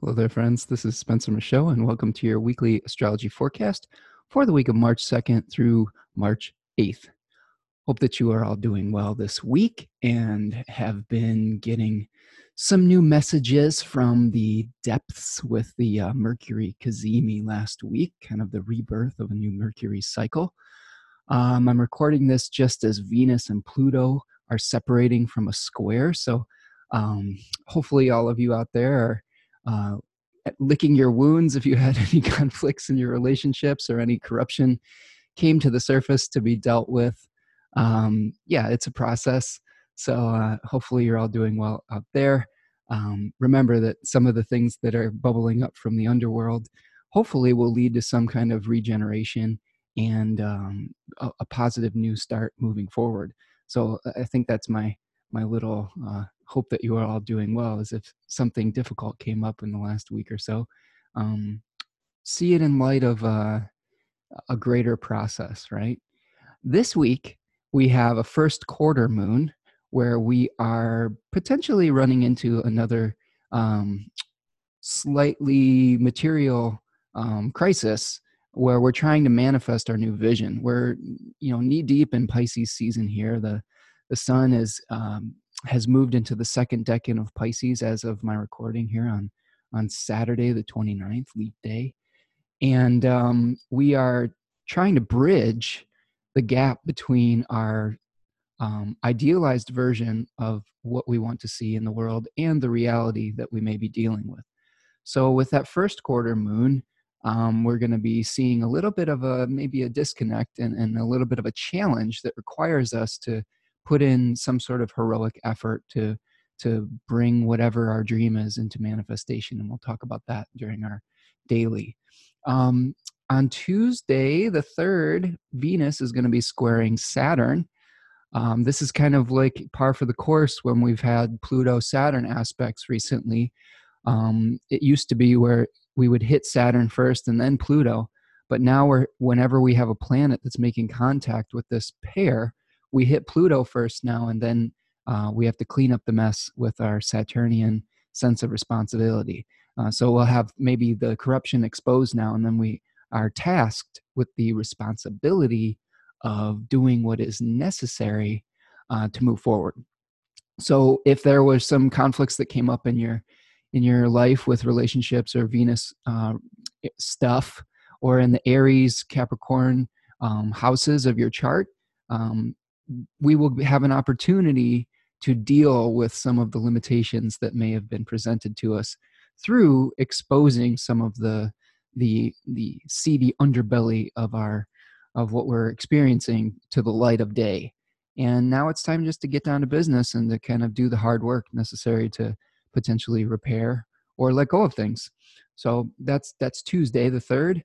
Hello there, friends. This is Spencer Michaud, and welcome to your weekly astrology forecast for the week of March 2nd through March 8th. Hope that you are all doing well this week and have been getting some new messages from the depths with the uh, Mercury cazimi last week, kind of the rebirth of a new Mercury cycle. Um, I'm recording this just as Venus and Pluto are separating from a square. So um, hopefully, all of you out there are uh, licking your wounds if you had any conflicts in your relationships or any corruption came to the surface to be dealt with. Um, yeah, it's a process. So uh, hopefully you're all doing well out there. Um, remember that some of the things that are bubbling up from the underworld hopefully will lead to some kind of regeneration and um, a, a, positive new start moving forward. So I think that's my my little uh, hope that you are all doing well as if something difficult came up in the last week or so um, see it in light of uh, a greater process right? This week we have a first quarter moon where we are potentially running into another um, slightly material um, crisis where we're trying to manifest our new vision. We're you know knee deep in pisces season here the the sun is um, has moved into the second decan of Pisces as of my recording here on on Saturday the 29th, leap day. And um, we are trying to bridge the gap between our um, idealized version of what we want to see in the world and the reality that we may be dealing with. So, with that first quarter moon, um, we're going to be seeing a little bit of a maybe a disconnect and, and a little bit of a challenge that requires us to put in some sort of heroic effort to to bring whatever our dream is into manifestation and we'll talk about that during our daily. Um, on tuesday the third venus is going to be squaring saturn. Um, this is kind of like par for the course when we've had pluto saturn aspects recently. Um, it used to be where we would hit saturn first and then pluto but now we're whenever we have a planet that's making contact with this pair we hit Pluto first now, and then uh, we have to clean up the mess with our Saturnian sense of responsibility. Uh, so we'll have maybe the corruption exposed now, and then we are tasked with the responsibility of doing what is necessary uh, to move forward. So if there was some conflicts that came up in your in your life with relationships or Venus uh, stuff, or in the Aries Capricorn um, houses of your chart, um, we will have an opportunity to deal with some of the limitations that may have been presented to us through exposing some of the the the seedy underbelly of our of what we're experiencing to the light of day. And now it's time just to get down to business and to kind of do the hard work necessary to potentially repair or let go of things. So that's that's tuesday the third.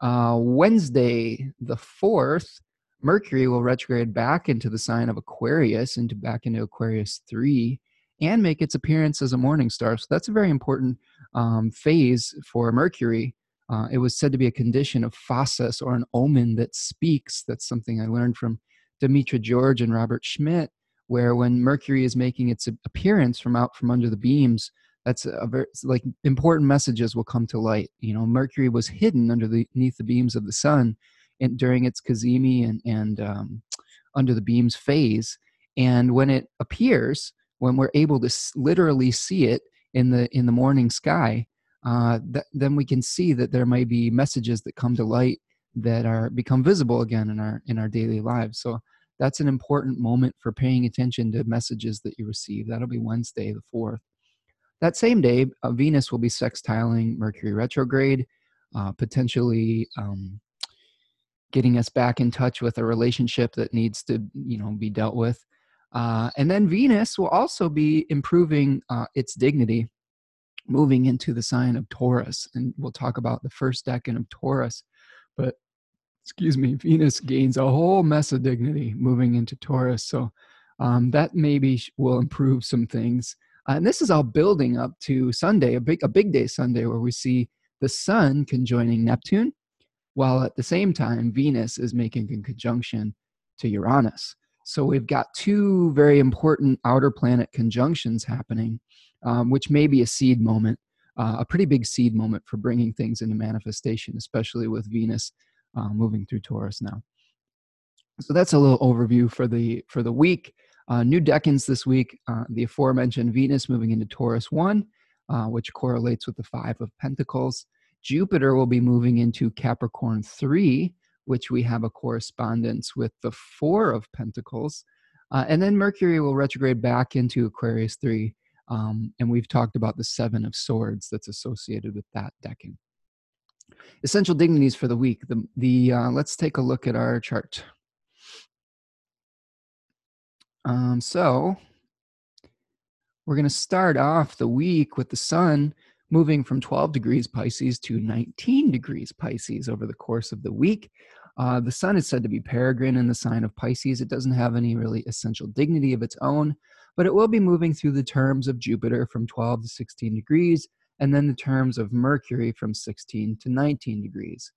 Uh, wednesday the fourth Mercury will retrograde back into the sign of Aquarius, into back into Aquarius 3, and make its appearance as a morning star. So that's a very important um, phase for Mercury. Uh, it was said to be a condition of phasis or an omen that speaks. That's something I learned from Demetra George and Robert Schmidt, where when Mercury is making its appearance from out from under the beams, that's a very like important messages will come to light. You know, Mercury was hidden underneath the beams of the sun, in, during its cazimi and, and um, under the beams phase. And when it appears, when we're able to literally see it in the in the morning sky, uh, th- then we can see that there may be messages that come to light that are become visible again in our in our daily lives. So that's an important moment for paying attention to messages that you receive. That'll be Wednesday the fourth. That same day, uh, Venus will be sextiling Mercury retrograde, uh, potentially um, getting us back in touch with a relationship that needs to you know be dealt with. Uh, and then venus will also be improving uh, its dignity moving into the sign of taurus and we'll talk about the first decan of taurus but excuse me venus gains a whole mess of dignity moving into taurus so um, that maybe will improve some things. Uh, and this is all building up to sunday a big a big day sunday where we see the sun conjoining neptune while at the same time venus is making a conjunction to uranus so we've got two very important outer planet conjunctions happening um, which may be a seed moment uh, a pretty big seed moment for bringing things into manifestation, especially with Venus uh, moving through Taurus now. So that's a little overview for the for the week. Uh, new decans this week. Uh, the aforementioned Venus moving into Taurus one, uh, which correlates with the Five of Pentacles. Jupiter will be moving into Capricorn three, which we have a correspondence with the Four of Pentacles. Uh, and then Mercury will retrograde back into Aquarius 3. Um, and we've talked about the Seven of Swords that's associated with that decan. Essential dignities for the week. The, the uh, let's take a look at our chart. Um, so we're going to start off the week with the sun moving from 12 degrees Pisces to 19 degrees Pisces over the course of the week. Uh, the sun is said to be peregrine in the sign of Pisces. It doesn't have any really essential dignity of its own, but it will be moving through the terms of Jupiter from 12 to 16 degrees, and then the terms of Mercury from 16 to 19 degrees.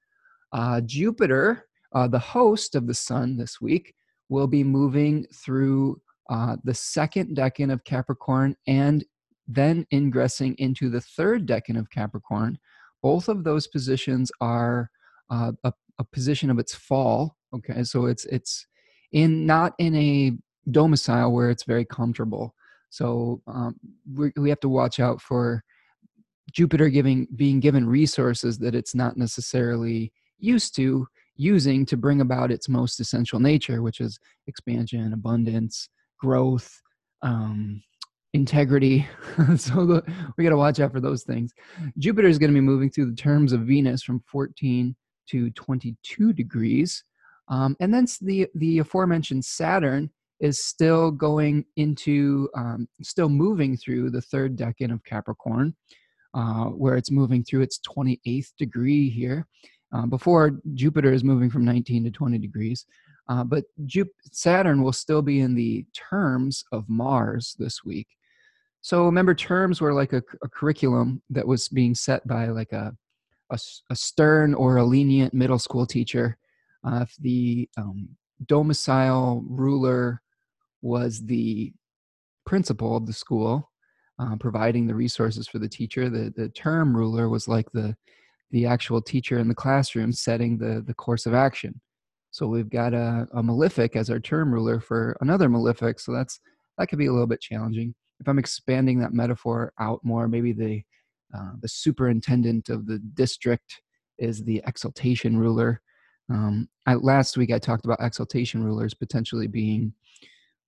Uh, Jupiter, uh, the host of the sun this week, will be moving through uh, the second decan of Capricorn and then ingressing into the third decan of Capricorn. Both of those positions are uh, a a position of its fall. Okay, so it's it's in not in a domicile where it's very comfortable. So um, we we have to watch out for Jupiter giving being given resources that it's not necessarily used to using to bring about its most essential nature, which is expansion, abundance, growth, um, integrity. so the, we got to watch out for those things. Jupiter is going to be moving through the terms of Venus from 14 to 22 degrees. Um, and then the, the aforementioned Saturn is still going into, um, still moving through the third decan of Capricorn, uh, where it's moving through its 28th degree here. Uh, before Jupiter is moving from 19 to 20 degrees. Uh, but Jup- Saturn will still be in the terms of Mars this week. So remember, terms were like a, a curriculum that was being set by like a a, a stern or a lenient middle school teacher, uh, if the um, domicile ruler was the principal of the school, uh, providing the resources for the teacher, the, the term ruler was like the, the actual teacher in the classroom setting the, the course of action. So we've got a, a malefic as our term ruler for another malefic. So that's that could be a little bit challenging. If I'm expanding that metaphor out more, maybe the uh, the superintendent of the district is the exaltation ruler. Um, I, last week I talked about exaltation rulers potentially being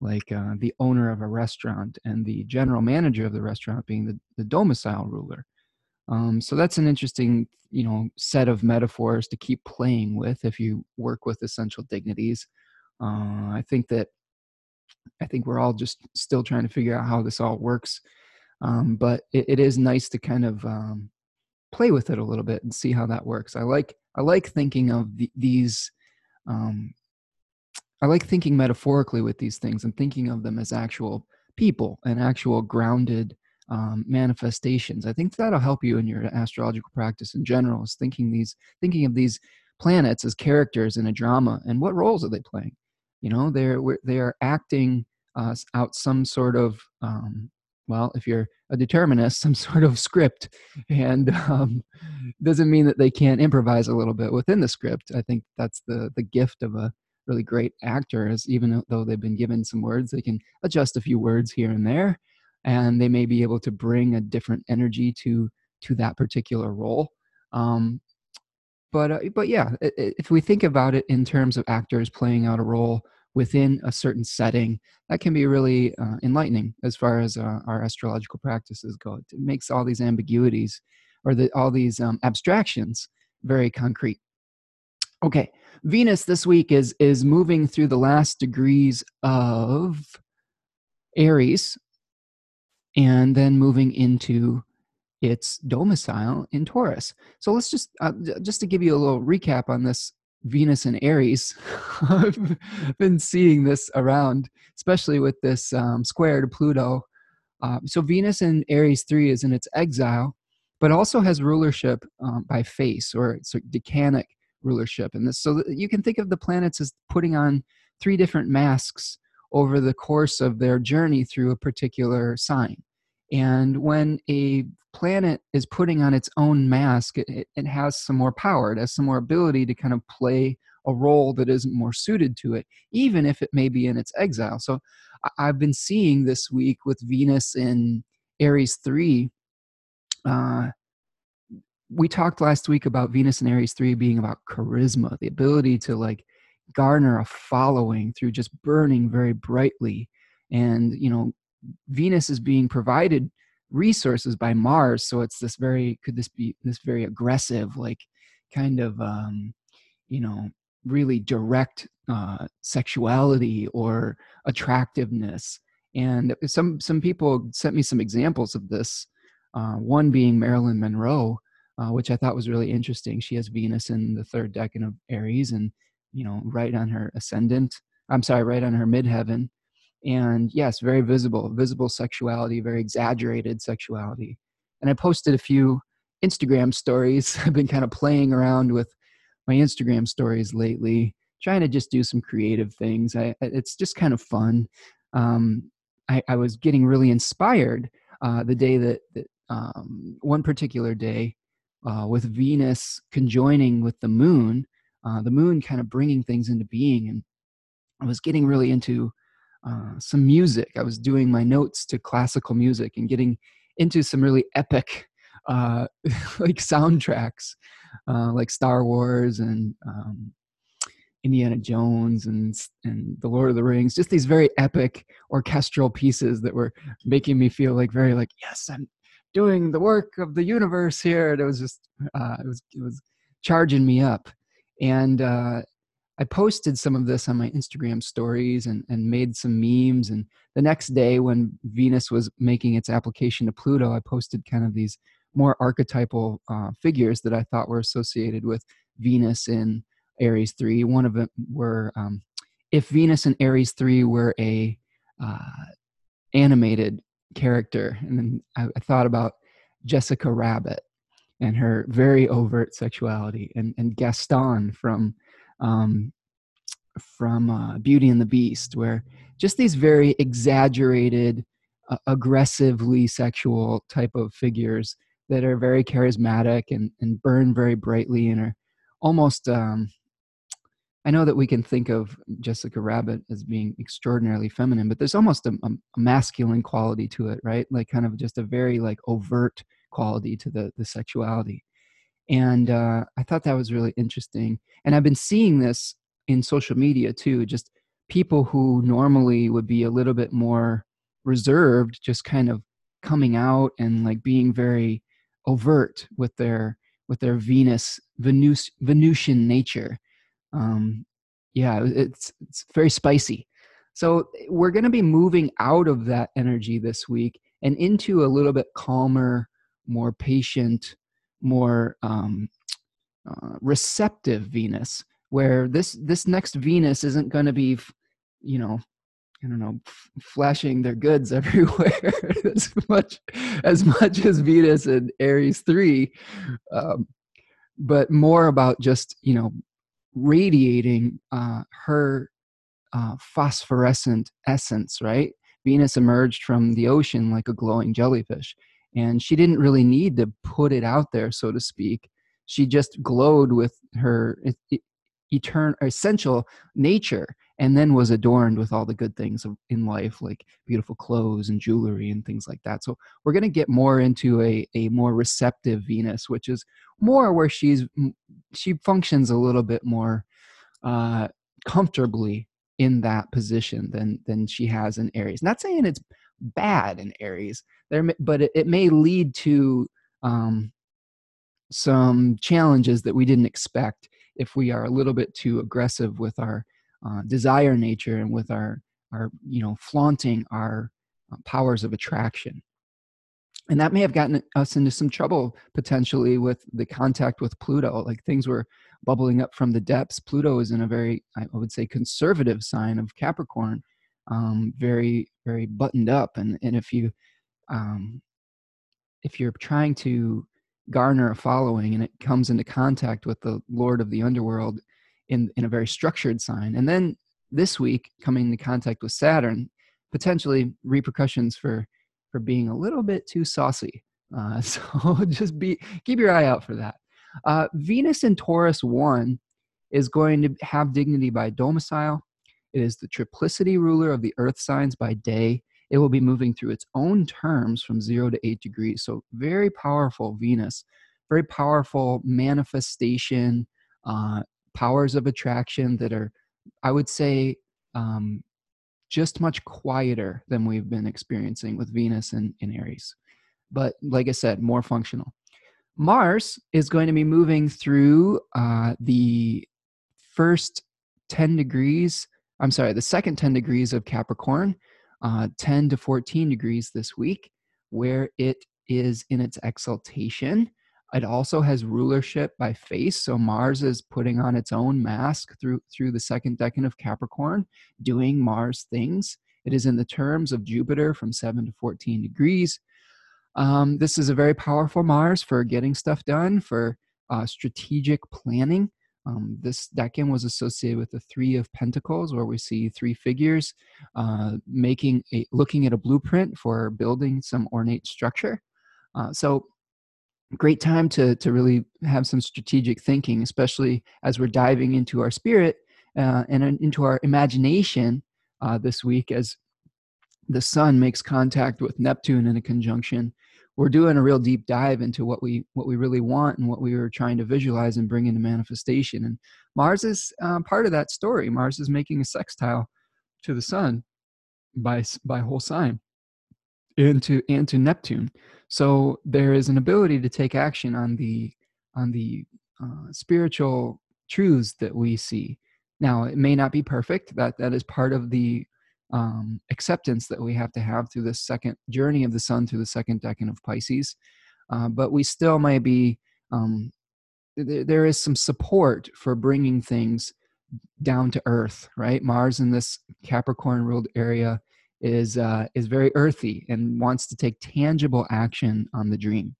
like uh, the owner of a restaurant and the general manager of the restaurant being the, the domicile ruler. Um, so that's an interesting, you know, set of metaphors to keep playing with if you work with essential dignities. Uh, I think that I think we're all just still trying to figure out how this all works um, but it, it is nice to kind of um, play with it a little bit and see how that works. I like I like thinking of the, these. Um, I like thinking metaphorically with these things and thinking of them as actual people and actual grounded um, manifestations. I think that'll help you in your astrological practice in general. Is thinking these thinking of these planets as characters in a drama and what roles are they playing? You know, they're they are acting uh, out some sort of um, well, if you're a determinist, some sort of script, and um, doesn't mean that they can't improvise a little bit within the script. I think that's the the gift of a really great actor is even though they've been given some words, they can adjust a few words here and there, and they may be able to bring a different energy to to that particular role. Um, but uh, but yeah, if we think about it in terms of actors playing out a role within a certain setting that can be really uh, enlightening as far as uh, our astrological practices go. It makes all these ambiguities or the, all these um, abstractions very concrete. Okay venus this week is is moving through the last degrees of aries and then moving into its domicile in taurus so let's just uh, just to give you a little recap on this Venus and Aries. I've been seeing this around, especially with this um, square to Pluto. Um, so Venus in Aries 3 is in its exile, but also has rulership um, by face or it's a decanic rulership. And this, so you can think of the planets as putting on three different masks over the course of their journey through a particular sign. And when a planet is putting on its own mask, it, it has some more power. It has some more ability to kind of play a role that isn't more suited to it, even if it may be in its exile. So I've been seeing this week with Venus in Aries 3. Uh, we talked last week about Venus in Aries 3 being about charisma, the ability to like garner a following through just burning very brightly. And, you know, Venus is being provided resources by Mars. So it's this very, could this be this very aggressive, like kind of, um, you know, really direct uh, sexuality or attractiveness. And some some people sent me some examples of this. Uh, one being Marilyn Monroe, uh, which I thought was really interesting. She has Venus in the third decan of Aries, and you know, right on her ascendant. I'm sorry, right on her midheaven. And yes, very visible, visible sexuality, very exaggerated sexuality. And I posted a few Instagram stories. I've been kind of playing around with my Instagram stories lately, trying to just do some creative things. I, it's just kind of fun. Um, I, I, was getting really inspired uh, the day that, that um, one particular day uh, with Venus conjoining with the moon, uh, the moon kind of bringing things into being. And I was getting really into uh, some music. I was doing my notes to classical music and getting into some really epic uh, like soundtracks, uh, like Star Wars and um, Indiana Jones and and The Lord of the Rings. Just these very epic orchestral pieces that were making me feel like very like yes, I'm doing the work of the universe here. And it was just uh, it was it was charging me up, and uh, I posted some of this on my Instagram stories and, and made some memes. And the next day, when Venus was making its application to Pluto, I posted kind of these more archetypal uh, figures that I thought were associated with Venus in Aries 3. One of them were um, if Venus in Aries 3 were a uh, animated character. And then I, I, thought about Jessica Rabbit and her very overt sexuality and, and Gaston from um, from uh, Beauty and the Beast, where just these very exaggerated, uh, aggressively sexual type of figures that are very charismatic and, and burn very brightly and are almost um, I know that we can think of Jessica Rabbit as being extraordinarily feminine, but there's almost a, a, masculine quality to it, right? Like kind of just a very like overt quality to the the sexuality. And uh, I thought that was really interesting. And I've been seeing this in social media too, just people who normally would be a little bit more reserved, just kind of coming out and like being very overt with their with their Venus Venus Venusian nature. Um, yeah, it's it's very spicy. So we're going to be moving out of that energy this week and into a little bit calmer, more patient, more um, uh, receptive Venus, where this this next Venus isn't going to be, you know, I don't know, f- flashing their goods everywhere as much as much as Venus and Aries three, um, but more about just you know radiating uh, her uh, phosphorescent essence. Right, Venus emerged from the ocean like a glowing jellyfish, and she didn't really need to put it out there, so to speak. She just glowed with her eternal, essential nature and then was adorned with all the good things in life like beautiful clothes and jewelry and things like that so we're going to get more into a, a more receptive venus which is more where she's she functions a little bit more uh, comfortably in that position than than she has in aries not saying it's bad in aries. There but it, it may lead to um, some challenges that we didn't expect if we are a little bit too aggressive with our uh, desire nature and with our our you know flaunting our uh, powers of attraction. And that may have gotten us into some trouble potentially with the contact with pluto. Like things were bubbling up from the depths. Pluto is in a very i would say conservative sign of capricorn um, very very buttoned up and and if you um, if you're trying to garner a following and it comes into contact with the lord of the underworld in in a very structured sign and then this week coming into contact with saturn potentially repercussions for for being a little bit too saucy Uh, so just be keep your eye out for that. Uh, Venus in Taurus one is going to have dignity by domicile. It is the triplicity ruler of the earth signs by day. It will be moving through its own terms from zero to eight degrees. So, very powerful Venus, very powerful manifestation, uh, powers of attraction that are, I would say, um, just much quieter than we've been experiencing with Venus and in Aries. But like I said, more functional. Mars is going to be moving through uh, the first 10 degrees, I'm sorry, the second 10 degrees of Capricorn, uh, 10 to 14 degrees this week, where it is in its exaltation. It also has rulership by face. So Mars is putting on its own mask through through the second decan of Capricorn, doing Mars things. It is in the terms of Jupiter from 7 to 14 degrees. Um, this is a very powerful Mars for getting stuff done, for uh, strategic planning. Um, this decan was associated with the Three of Pentacles, where we see three figures uh, making a looking at a blueprint for building some ornate structure. Uh, so, great time to to really have some strategic thinking, especially as we're diving into our spirit uh, and into our imagination uh, this week as the sun makes contact with Neptune in a conjunction, we're doing a real deep dive into what we what we really want and what we were trying to visualize and bring into manifestation. And Mars is uh, part of that story. Mars is making a sextile to the sun by by whole sign into and to Neptune. So there is an ability to take action on the on the uh, spiritual truths that we see. Now, it may not be perfect. That that is part of the um, acceptance that we have to have through the second journey of the sun through the second decan of Pisces. Uh, but we still may be, um, th- there is some support for bringing things down to earth, right? Mars in this Capricorn ruled area is uh, is very earthy and wants to take tangible action on the dream.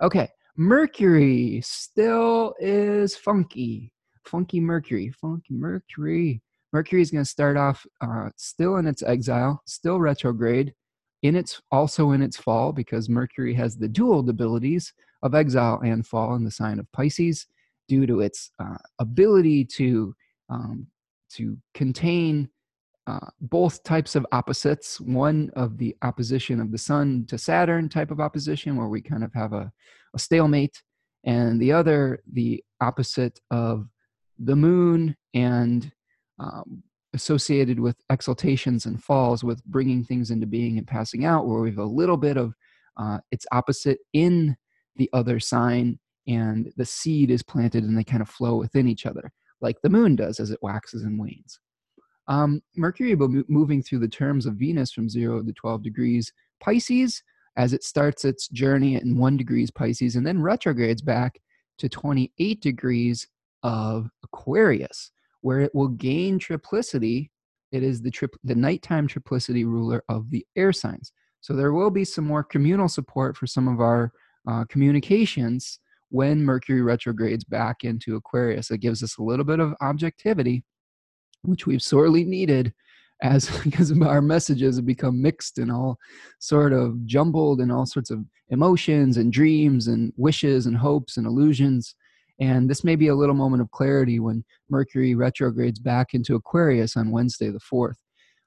Okay, Mercury still is funky, funky Mercury, funky Mercury. Mercury is going to start off uh, still in its exile, still retrograde, in its also in its fall because Mercury has the dual abilities of exile and fall in the sign of Pisces due to its uh, ability to um, to contain uh, both types of opposites. One of the opposition of the Sun to Saturn type of opposition, where we kind of have a, a stalemate, and the other the opposite of the Moon and um, associated with exaltations and falls with bringing things into being and passing out where we have a little bit of uh, its opposite in the other sign and the seed is planted and they kind of flow within each other like the moon does as it waxes and wanes. Um, mercury will be moving through the terms of venus from 0 to 12 degrees pisces as it starts its journey in 1 degrees pisces and then retrogrades back to 28 degrees of aquarius where it will gain triplicity. It is the trip, the nighttime triplicity ruler of the air signs. So there will be some more communal support for some of our uh, communications when Mercury retrogrades back into Aquarius. It gives us a little bit of objectivity, which we've sorely needed as because our messages have become mixed and all sort of jumbled and all sorts of emotions and dreams and wishes and hopes and illusions and this may be a little moment of clarity when Mercury retrogrades back into Aquarius on Wednesday, the 4th.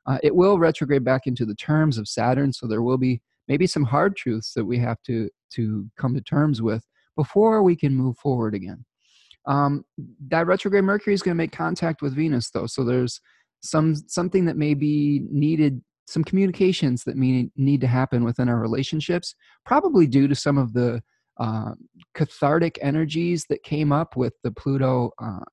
Uh, it will retrograde back into the terms of Saturn, so there will be maybe some hard truths that we have to, to come to terms with before we can move forward again. Um, that retrograde Mercury is going to make contact with Venus, though, so there's some something that may be needed some communications that may need to happen within our relationships probably due to some of the uh, cathartic energies that came up with the Pluto uh,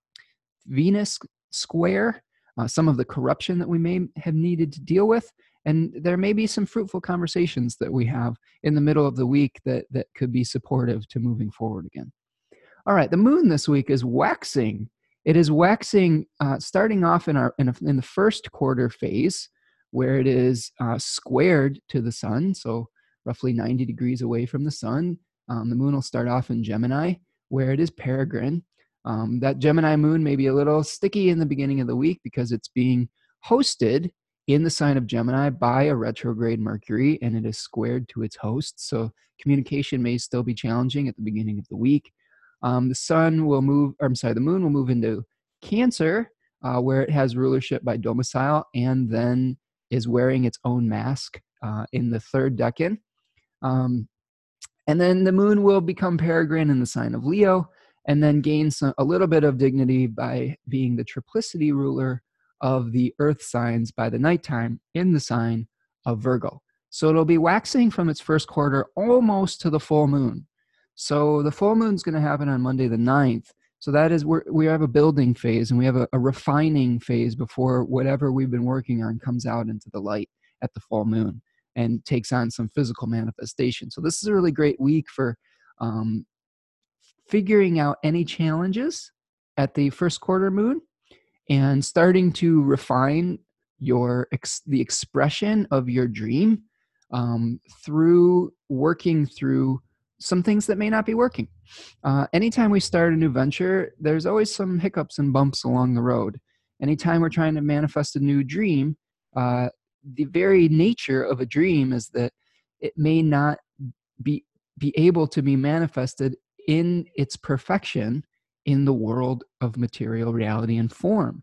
Venus square, uh, some of the corruption that we may have needed to deal with. And there may be some fruitful conversations that we have in the middle of the week that, that could be supportive to moving forward again. All right, the moon this week is waxing. It is waxing, uh, starting off in our in, a, in, the first quarter phase, where it is uh, squared to the sun, so roughly 90 degrees away from the sun. Um, the moon will start off in Gemini, where it is peregrine. Um, that Gemini moon may be a little sticky in the beginning of the week because it's being hosted in the sign of Gemini by a retrograde Mercury, and it is squared to its host. So communication may still be challenging at the beginning of the week. Um, the sun will move, or I'm sorry, the moon will move into Cancer, uh, where it has rulership by domicile and then is wearing its own mask uh, in the third decan. Um, and then the moon will become peregrine in the sign of Leo and then gain some, a little bit of dignity by being the triplicity ruler of the earth signs by the nighttime in the sign of Virgo. So it'll be waxing from its first quarter almost to the full moon. So the full moon's going to happen on Monday the 9th. So that is where we have a building phase and we have a, a refining phase before whatever we've been working on comes out into the light at the full moon and takes on some physical manifestation. So this is a really great week for um, figuring out any challenges at the first quarter moon and starting to refine your ex- the expression of your dream um, through working through some things that may not be working. Uh, anytime we start a new venture, there's always some hiccups and bumps along the road. Anytime we're trying to manifest a new dream, uh, the very nature of a dream is that it may not be be able to be manifested in its perfection in the world of material reality and form.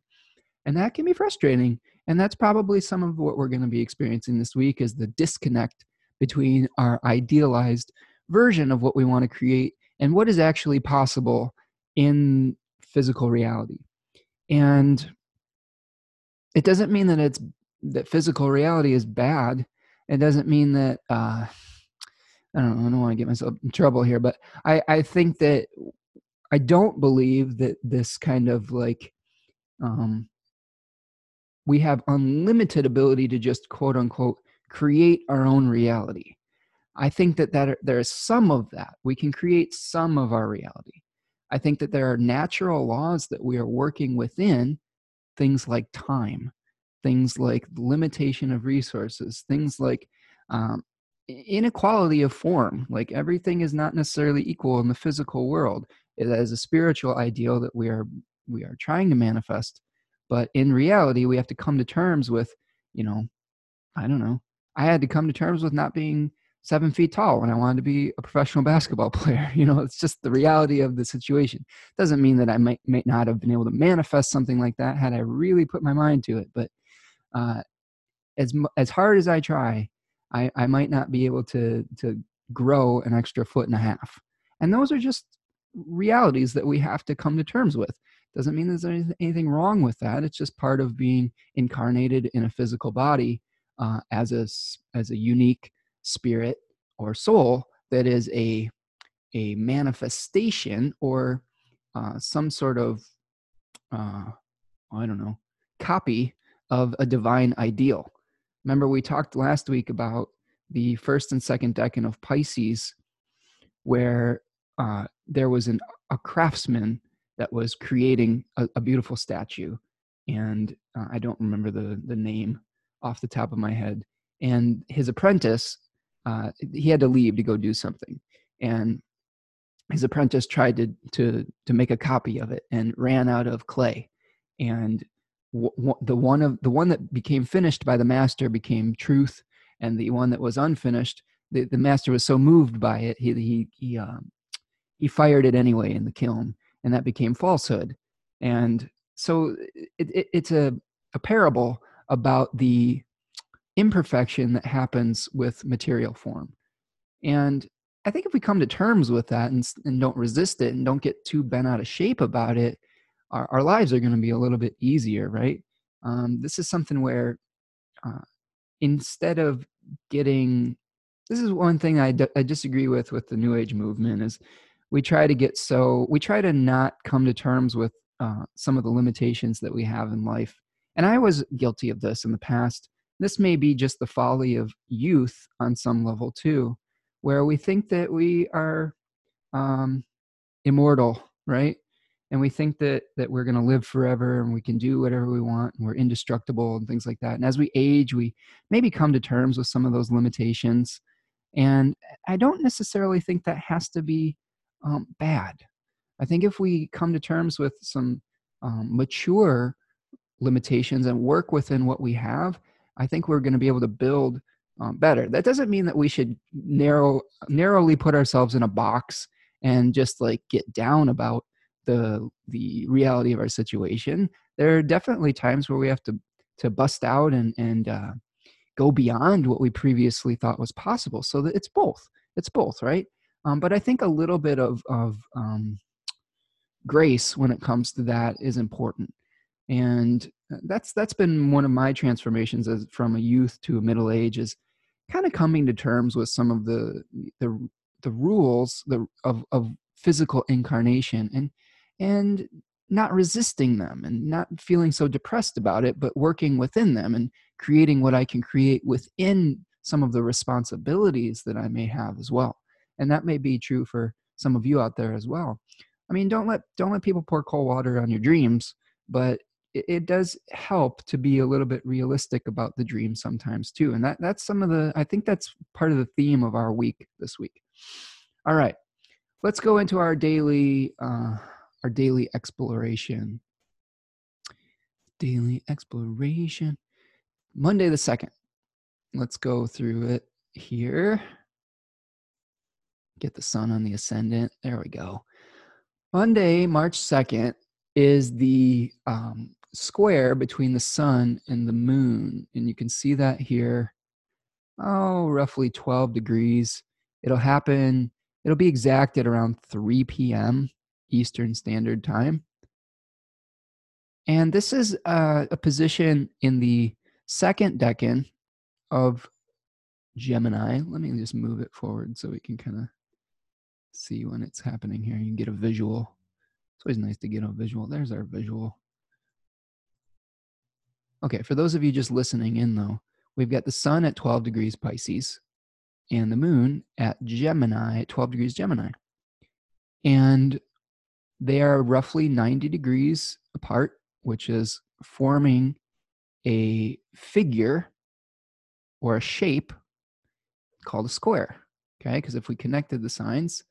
And that can be frustrating. And that's probably some of what we're going to be experiencing this week is the disconnect between our idealized version of what we want to create and what is actually possible in physical reality. And it doesn't mean that it's that physical reality is bad. It doesn't mean that uh, I don't know. I don't want to get myself in trouble here, but I I think that I don't believe that this kind of like um, we have unlimited ability to just quote unquote create our own reality. I think that, that there is some of that. We can create some of our reality. I think that there are natural laws that we are working within, things like time, things like limitation of resources, things like um, inequality of form. Like everything is not necessarily equal in the physical world. It is a spiritual ideal that we are we are trying to manifest, but in reality, we have to come to terms with, you know, I don't know. I had to come to terms with not being seven feet tall when I wanted to be a professional basketball player. You know, it's just the reality of the situation. Doesn't mean that I might, might not have been able to manifest something like that had I really put my mind to it. But uh, as as hard as I try, I, I might not be able to to grow an extra foot and a half. And those are just realities that we have to come to terms with. Doesn't mean there's anything wrong with that. It's just part of being incarnated in a physical body uh, as a as a unique spirit or soul that is a a manifestation or uh, some sort of uh, I don't know copy of a divine ideal. Remember, we talked last week about the first and second decan of Pisces, where uh, there was an, a craftsman that was creating a, a beautiful statue, and uh, I don't remember the the name off the top of my head. And his apprentice uh, he had to leave to go do something, and his apprentice tried to to to make a copy of it and ran out of clay, and the one of the one that became finished by the master became truth, and the one that was unfinished, the, the master was so moved by it, he he he um, he fired it anyway in the kiln, and that became falsehood, and so it, it, it's a a parable about the imperfection that happens with material form. And I think if we come to terms with that and, and don't resist it and don't get too bent out of shape about it, our, our lives are going to be a little bit easier, right? Um, this is something where uh, instead of getting, this is one thing I, d- I disagree with with the New Age movement is we try to get so, we try to not come to terms with uh, some of the limitations that we have in life. And I was guilty of this in the past this may be just the folly of youth on some level too, where we think that we are um, immortal, right? And we think that that we're going to live forever and we can do whatever we want and we're indestructible and things like that. And as we age, we maybe come to terms with some of those limitations. And I don't necessarily think that has to be um, bad. I think if we come to terms with some um, mature limitations and work within what we have, I think we're going to be able to build um, better. That doesn't mean that we should narrow narrowly put ourselves in a box and just like get down about the the reality of our situation. There are definitely times where we have to to bust out and and uh, go beyond what we previously thought was possible. So that it's both. It's both, right? Um, but I think a little bit of of um, grace when it comes to that is important, and uh, that's that's been one of my transformations as from a youth to a middle age is kind of coming to terms with some of the the the rules the, of of physical incarnation and and not resisting them and not feeling so depressed about it but working within them and creating what i can create within some of the responsibilities that i may have as well. And that may be true for some of you out there as well. I mean don't let don't let people pour cold water on your dreams but it, it does help to be a little bit realistic about the dream sometimes too and that that's some of the i think that's part of the theme of our week this week. All right let's go into our daily uh our daily exploration daily exploration monday the 2nd let's go through it here get the sun on the ascendant there we go monday march 2nd is the um, square between the sun and the moon. And you can see that here. Oh, roughly 12 degrees. It'll happen, it'll be exact at around 3 p.m. Eastern Standard Time. And this is uh, a position in the second decan of Gemini. Let me just move it forward so we can kind of see when it's happening here. You can get a visual. It's always nice to get a visual. There's our visual. Okay, for those of you just listening in though, we've got the sun at 12 degrees Pisces and the moon at Gemini, at 12 degrees Gemini. And they are roughly 90 degrees apart, which is forming a figure or a shape called a square. Okay, because if we connected the signs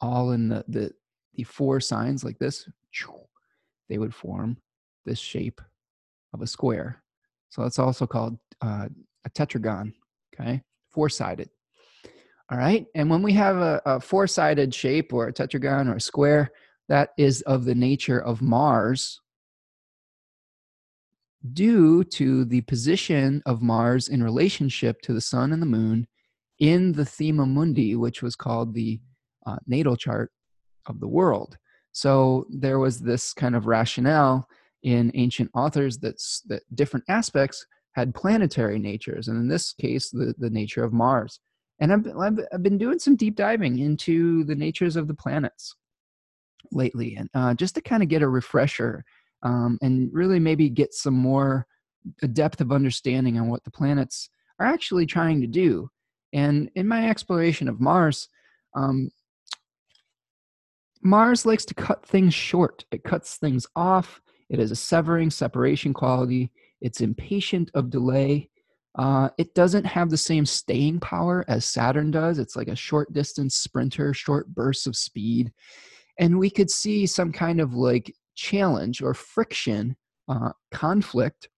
all in the, the the four signs like this, they would form this shape of a square. So that's also called uh, a tetragon, okay? Four sided. All right. And when we have a, a four sided shape or a tetragon or a square, that is of the nature of Mars due to the position of Mars in relationship to the sun and the moon in the Thema Mundi, which was called the uh, natal chart of the world. So there was this kind of rationale in ancient authors that, that different aspects had planetary natures, and in this case, the, the nature of Mars. And I've, I've, I've been doing some deep diving into the natures of the planets lately, and uh, just to kind of get a refresher um, and really maybe get some more a depth of understanding on what the planets are actually trying to do. And in my exploration of Mars, um, Mars likes to cut things short. It cuts things off. It has a severing separation quality. It's impatient of delay. Uh, it doesn't have the same staying power as Saturn does. It's like a short distance sprinter, short bursts of speed. And we could see some kind of like challenge or friction, uh, conflict,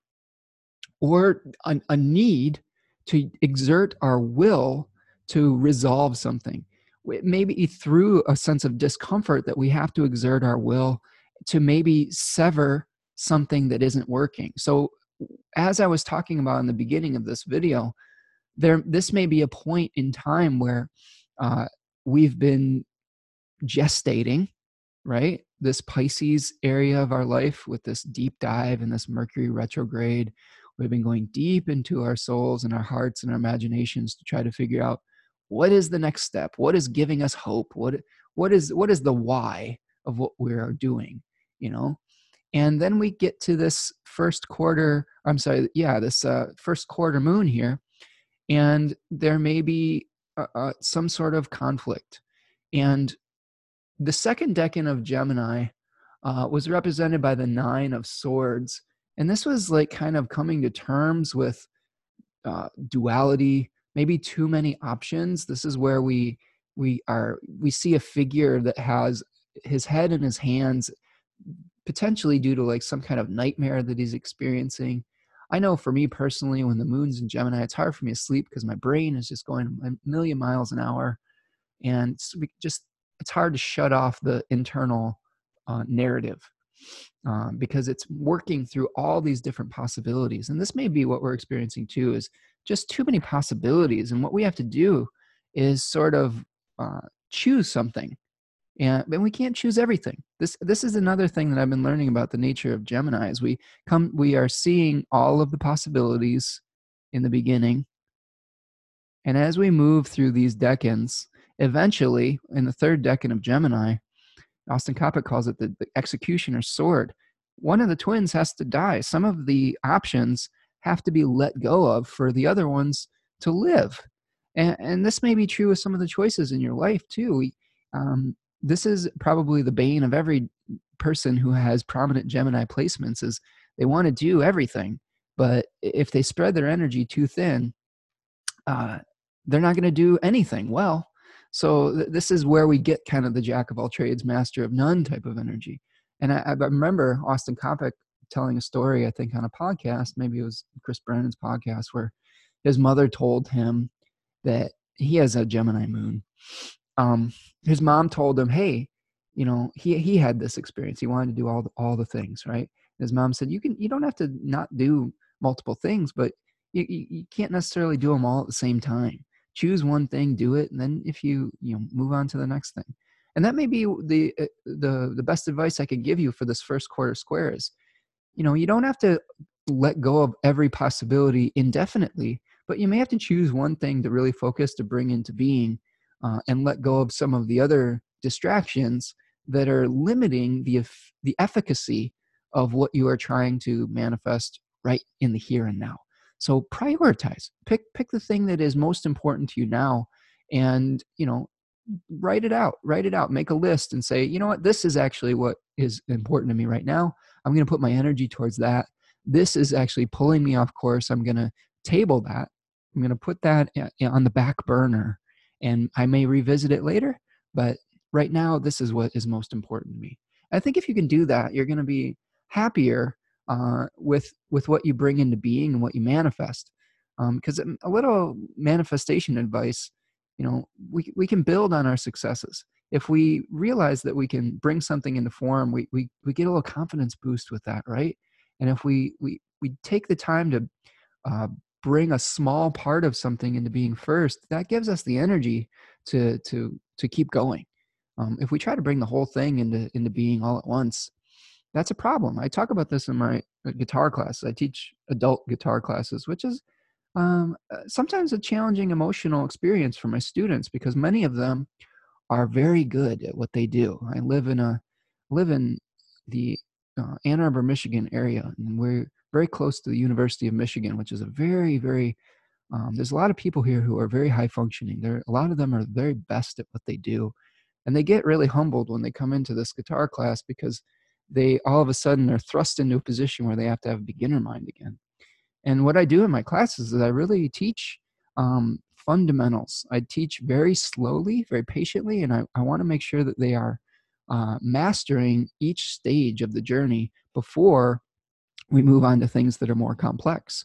or a, a need to exert our will to resolve something. Maybe through a sense of discomfort that we have to exert our will to maybe sever something that isn't working. So as I was talking about in the beginning of this video, there this may be a point in time where uh, we've been gestating, right? This Pisces area of our life with this deep dive and this Mercury retrograde. We've been going deep into our souls and our hearts and our imaginations to try to figure out what is the next step, what is giving us hope, what what is what is the why of what we are doing you know and then we get to this first quarter i'm sorry yeah this uh, first quarter moon here and there may be uh, uh, some sort of conflict and the second decan of gemini uh, was represented by the nine of swords and this was like kind of coming to terms with uh, duality maybe too many options. This is where we we are we see a figure that has his head in his hands potentially due to like some kind of nightmare that he's experiencing. I know for me personally, when the moon's in Gemini, it's hard for me to sleep because my brain is just going a million miles an hour, and just it's hard to shut off the internal uh, narrative um, because it's working through all these different possibilities. And this may be what we're experiencing too: is just too many possibilities, and what we have to do is sort of uh, choose something and, and we can't choose everything this this is another thing that i've been learning about the nature of gemini is we come we are seeing all of the possibilities in the beginning and as we move through these decans eventually in the third decan of gemini austin coppock calls it the, the executioner's sword. One of the twins has to die. Some of the options have to be let go of for the other ones to live. And, and this may be true with some of the choices in your life too. Um, this is probably the bane of every person who has prominent Gemini placements is they want to do everything, but if they spread their energy too thin, uh, they're not going to do anything. Well. So th- this is where we get kind of the jack of all trades, master of none type of energy. And I, I remember Austin Coppock telling a story, I think on a podcast, maybe it was Chris Brennan's podcast, where his mother told him that he has a Gemini moon um, his mom told him, "Hey, you know, he he had this experience. He wanted to do all the, all the things, right?" His mom said, "You can you don't have to not do multiple things, but you, you, you can't necessarily do them all at the same time. Choose one thing, do it, and then if you you know move on to the next thing." And that may be the uh, the the best advice I could give you for this first quarter square is, you know, you don't have to let go of every possibility indefinitely, but you may have to choose one thing to really focus to bring into being uh, and let go of some of the other distractions that are limiting the the efficacy of what you are trying to manifest right in the here and now so prioritize pick pick the thing that is most important to you now and you know write it out write it out make a list and say you know what? This is actually what is important to me right now. I'm going to put my energy towards that. This is actually pulling me off course. I'm going to table that. I'm going to put that on the back burner and I may revisit it later, but right now, this is what is most important to me. I think if you can do that, you're going to be happier uh, with with what you bring into being and what you manifest. Because um, a little manifestation advice, you know, we we can build on our successes. If we realize that we can bring something into form, we we we get a little confidence boost with that, right? And if we we we take the time to uh, bring a small part of something into being first, that gives us the energy to to to keep going. Um, if we try to bring the whole thing into into being all at once, that's a problem. I talk about this in my uh, guitar classes. I teach adult guitar classes, which is um, uh, sometimes a challenging emotional experience for my students because many of them are very good at what they do. I live in a live in the uh, Ann Arbor, Michigan area, and we're very close to the University of Michigan, which is a very, very um, there's a lot of people here who are very high functioning. There, a lot of them are very best at what they do, and they get really humbled when they come into this guitar class because they all of a sudden are thrust into a position where they have to have a beginner mind again. And what I do in my classes is I really teach um, fundamentals. I teach very slowly, very patiently, and I, I want to make sure that they are uh, mastering each stage of the journey before we move on to things that are more complex.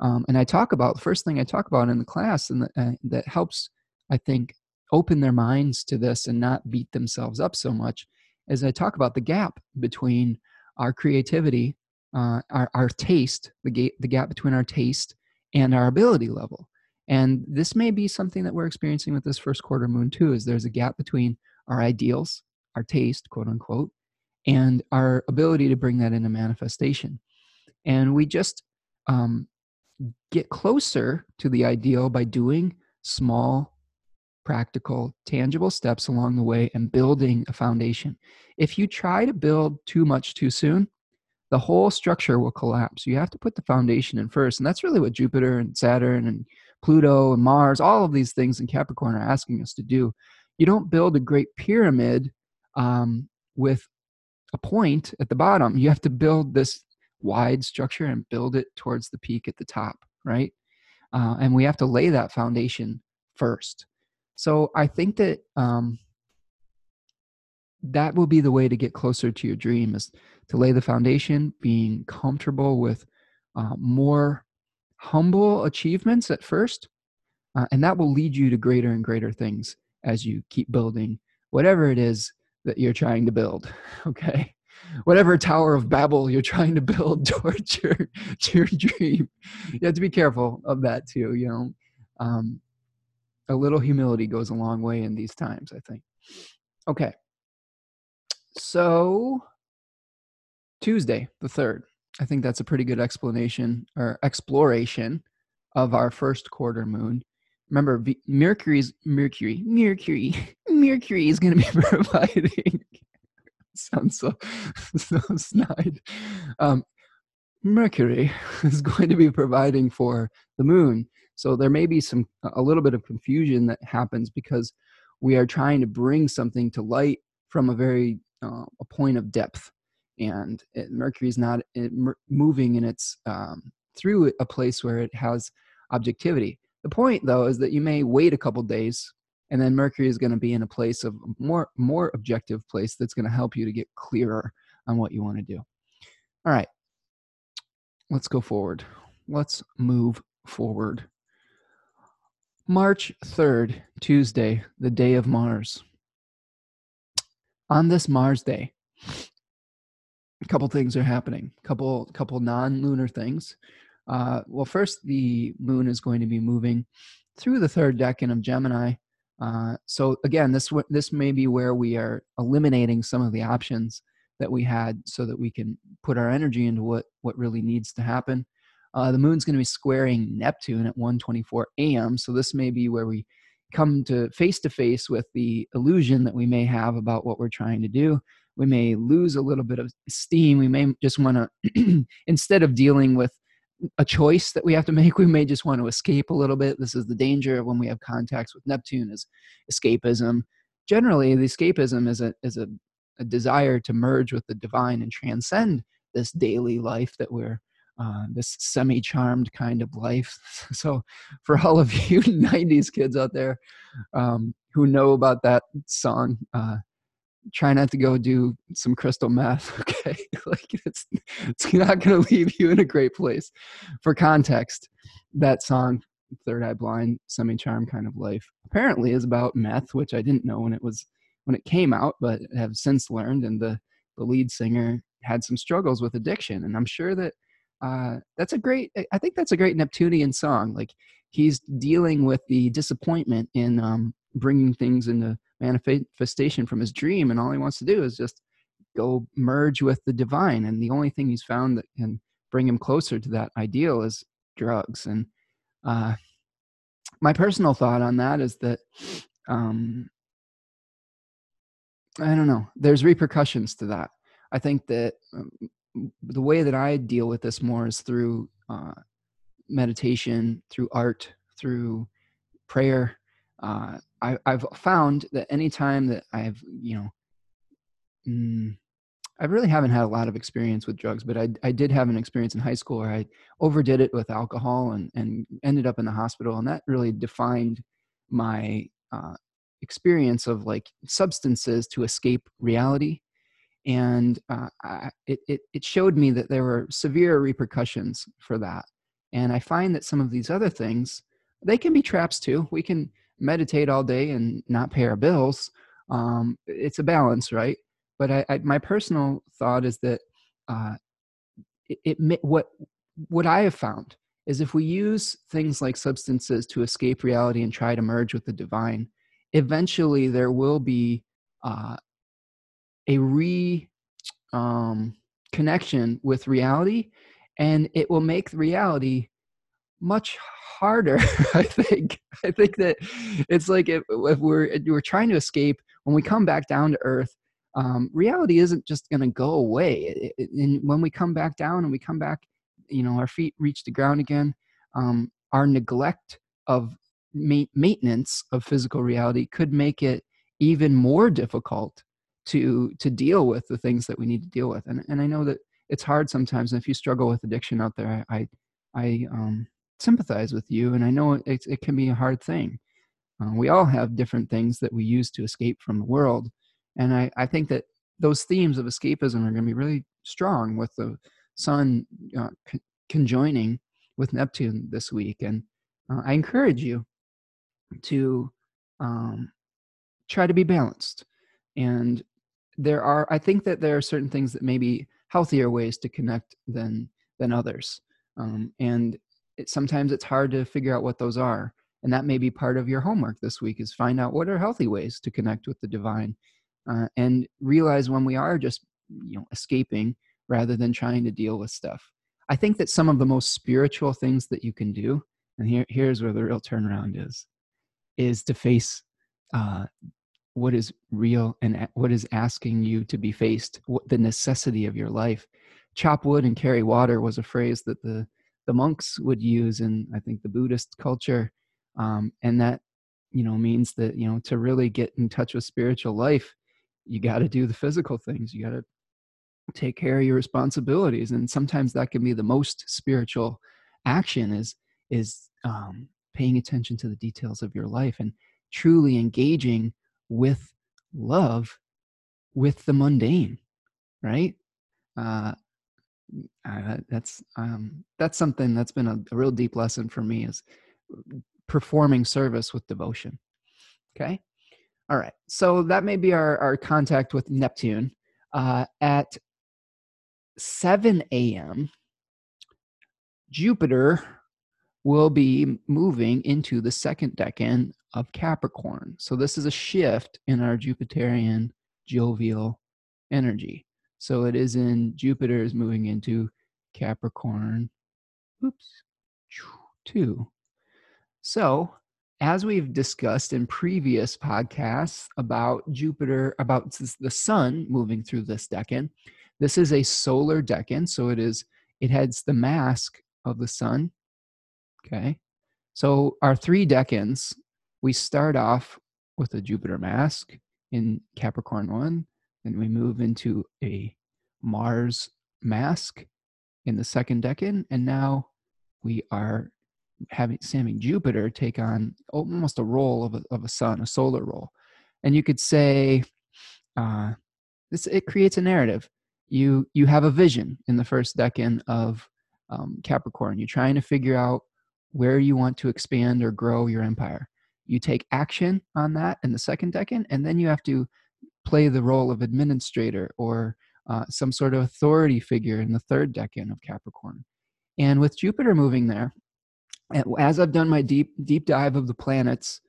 Um, and I talk about the first thing I talk about in the class, and uh, that helps, I think, open their minds to this and not beat themselves up so much, is I talk about the gap between our creativity, uh, our, our taste, the, ga- the gap between our taste and our ability level. And this may be something that we're experiencing with this first quarter moon too, is there's a gap between our ideals, our taste, quote unquote, and our ability to bring that into manifestation. And we just um, get closer to the ideal by doing small, practical, tangible steps along the way and building a foundation. If you try to build too much too soon, the whole structure will collapse. You have to put the foundation in first. And that's really what Jupiter and Saturn and Pluto and Mars, all of these things in Capricorn are asking us to do. You don't build a great pyramid um, with a point at the bottom. You have to build this wide structure and build it towards the peak at the top, right? Uh, and we have to lay that foundation first. So I think that um, that will be the way to get closer to your dream is to lay the foundation, being comfortable with uh, more humble achievements at first, uh, and that will lead you to greater and greater things as you keep building whatever it is that you're trying to build. Okay. Whatever Tower of Babel you're trying to build towards your, to your dream, you have to be careful of that too. You know, um, a little humility goes a long way in these times, I think. Okay. So, Tuesday, the 3rd. I think that's a pretty good explanation or exploration of our first quarter moon. Remember, Mercury's Mercury, Mercury, Mercury is going to be providing. sounds so so snide. Um, Mercury is going to be providing for the moon, so there may be some a little bit of confusion that happens because we are trying to bring something to light from a very uh, a point of depth and it, Mercury is not it, moving in its um, through a place where it has objectivity. The point, though, is that you may wait a couple days, and then Mercury is going to be in a place of more more objective place that's going to help you to get clearer on what you want to do. All right, let's go forward. Let's move forward. March 3rd, Tuesday, the day of Mars. On this Mars day, a couple things are happening. Couple couple non-lunar things. Uh, well, first, the moon is going to be moving through the third decan of Gemini. Uh, so again, this this may be where we are eliminating some of the options that we had, so that we can put our energy into what what really needs to happen. Uh, the moon's going to be squaring Neptune at 1:24 a.m. So this may be where we come to face to face with the illusion that we may have about what we're trying to do. We may lose a little bit of steam. We may just want to instead of dealing with a choice that we have to make we may just want to escape a little bit. This is the danger when we have contacts with neptune is escapism. Generally the escapism is a is a, a desire to merge with the divine and transcend this daily life that we're uh, this semi-charmed kind of life. So for all of you 90s kids out there um, who know about that song uh, try not to go do some crystal meth okay? Like it's it's not going to leave you in a great place. For context that song third eye blind semi charm kind of life apparently is about meth which i didn't know when it was when it came out but have since learned and the the lead singer had some struggles with addiction and i'm sure that uh, that's a great i think that's a great neptunian song like he's dealing with the disappointment in um, bringing things into manifestation from his dream and all he wants to do is just go merge with the divine and the only thing he's found that can bring him closer to that ideal is drugs and uh, my personal thought on that is that um, i don't know there's repercussions to that. I think that um, the way that i deal with this more is through uh, meditation through art through prayer uh, I, have found that anytime that I've, you know, mm, I really haven't had a lot of experience with drugs, but I, I did have an experience in high school where I overdid it with alcohol and, and ended up in the hospital. And that really defined my uh, experience of like substances to escape reality. And uh, I, it, it, showed me that there were severe repercussions for that. And I find that some of these other things, they can be traps too. We can, meditate all day and not pay our bills. Um, it's a balance, right? But I, I, my personal thought is that uh, it, it what what I have found is if we use things like substances to escape reality and try to merge with the divine, eventually there will be uh, a re um, connection with reality, and it will make reality much harder i think. I think that it's like if, if we're if we're trying to escape when we come back down to earth um, reality isn't just going to go away. It, it, and when we come back down and we come back you know our feet reach the ground again um, our neglect of ma- maintenance of physical reality could make it even more difficult to to deal with the things that we need to deal with and, and i know that it's hard sometimes and if you struggle with addiction out there i i, I um sympathize with you and i know it, it can be a hard thing uh, we all have different things that we use to escape from the world and i, I think that those themes of escapism are going to be really strong with the sun uh, conjoining with Neptune this week. And uh, I encourage you to um, try to be balanced. And there are, I think that there are certain things that may be healthier ways to connect than than others. Um, and it, sometimes it's hard to figure out what those are. And that may be part of your homework this week is find out what are healthy ways to connect with the divine uh, and realize when we are just you know escaping rather than trying to deal with stuff. I think that some of the most spiritual things that you can do, and here, here's where the real turnaround is, is to face uh, what is real and what is asking you to be faced, what, the necessity of your life. Chop wood and carry water was a phrase that the the monks would use in I think the Buddhist culture, um, and that you know means that you know to really get in touch with spiritual life, you got to do the physical things. You got to take care of your responsibilities and sometimes that can be the most spiritual action is is um, paying attention to the details of your life and truly engaging with love with the mundane right uh, uh, that's um, that's something that's been a, a real deep lesson for me is performing service with devotion okay all right so that may be our, our contact with neptune uh, at 7 a.m., Jupiter will be moving into the second decan of Capricorn. So this is a shift in our Jupiterian jovial energy. So it is in Jupiter is moving into Capricorn. Oops. 2. So, as we've discussed in previous podcasts about Jupiter, about the sun moving through this decan, this is a solar decan, so it is it has the mask of the sun. Okay. So our three decans, we start off with a Jupiter mask in Capricorn 1, then we move into a Mars mask in the second decan, and now we are having having Jupiter take on almost a role of a, of a sun, a solar role. And you could say uh, this it creates a narrative you you have a vision in the first decan of um, Capricorn. You're trying to figure out where you want to expand or grow your empire. You take action on that in the second decan, and then you have to play the role of administrator or uh, some sort of authority figure in the third decan of Capricorn. And with Jupiter moving there, as I've done my deep deep dive of the planets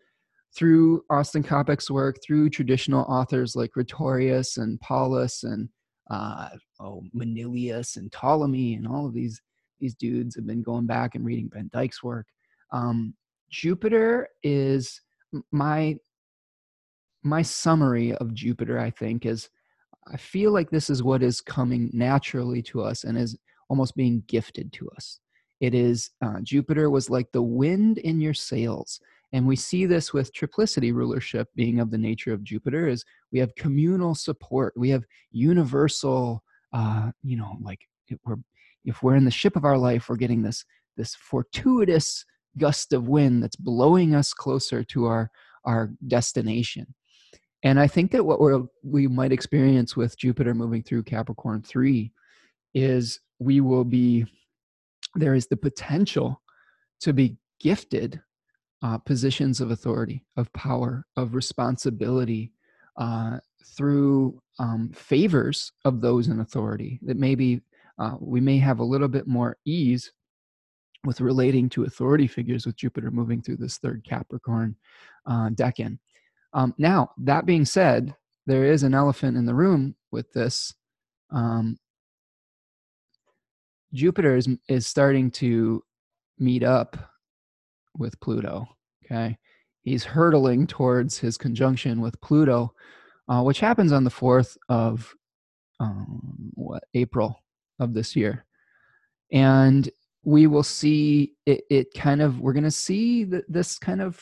through Austin Coppock's work, through traditional authors like Rhetorius and Paulus and uh, oh, Manilius and Ptolemy and all of these these dudes have been going back and reading Ben Dykes' work. Um, Jupiter is my my summary of Jupiter. I think is I feel like this is what is coming naturally to us and is almost being gifted to us. It is uh, Jupiter was like the wind in your sails. And we see this with triplicity rulership being of the nature of Jupiter is we have communal support. We have universal, uh, you know, like if we're, if we're in the ship of our life, we're getting this, this fortuitous gust of wind that's blowing us closer to our, our destination. And I think that what we we might experience with Jupiter moving through Capricorn 3 is we will be, there is the potential to be gifted uh, positions of authority, of power, of responsibility uh, through um, favors of those in authority. That maybe uh, we may have a little bit more ease with relating to authority figures with Jupiter moving through this third Capricorn uh, decan. Um, now, that being said, there is an elephant in the room with this. Um, Jupiter is, is starting to meet up with Pluto. Okay. He's hurtling towards his conjunction with Pluto, uh, which happens on the 4th of um, what, April of this year. And we will see it, it kind of, we're going to see that this kind of,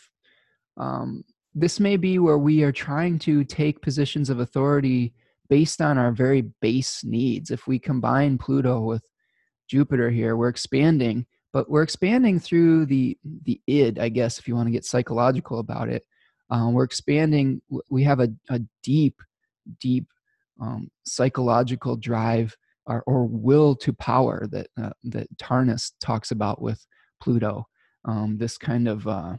um, this may be where we are trying to take positions of authority based on our very base needs. If we combine Pluto with Jupiter here, we're expanding but we're expanding through the the id i guess if you want to get psychological about it um, we're expanding we have a, a deep deep um, psychological drive or, or will to power that uh, that Tarnas talks about with Pluto. Um, this kind of uh,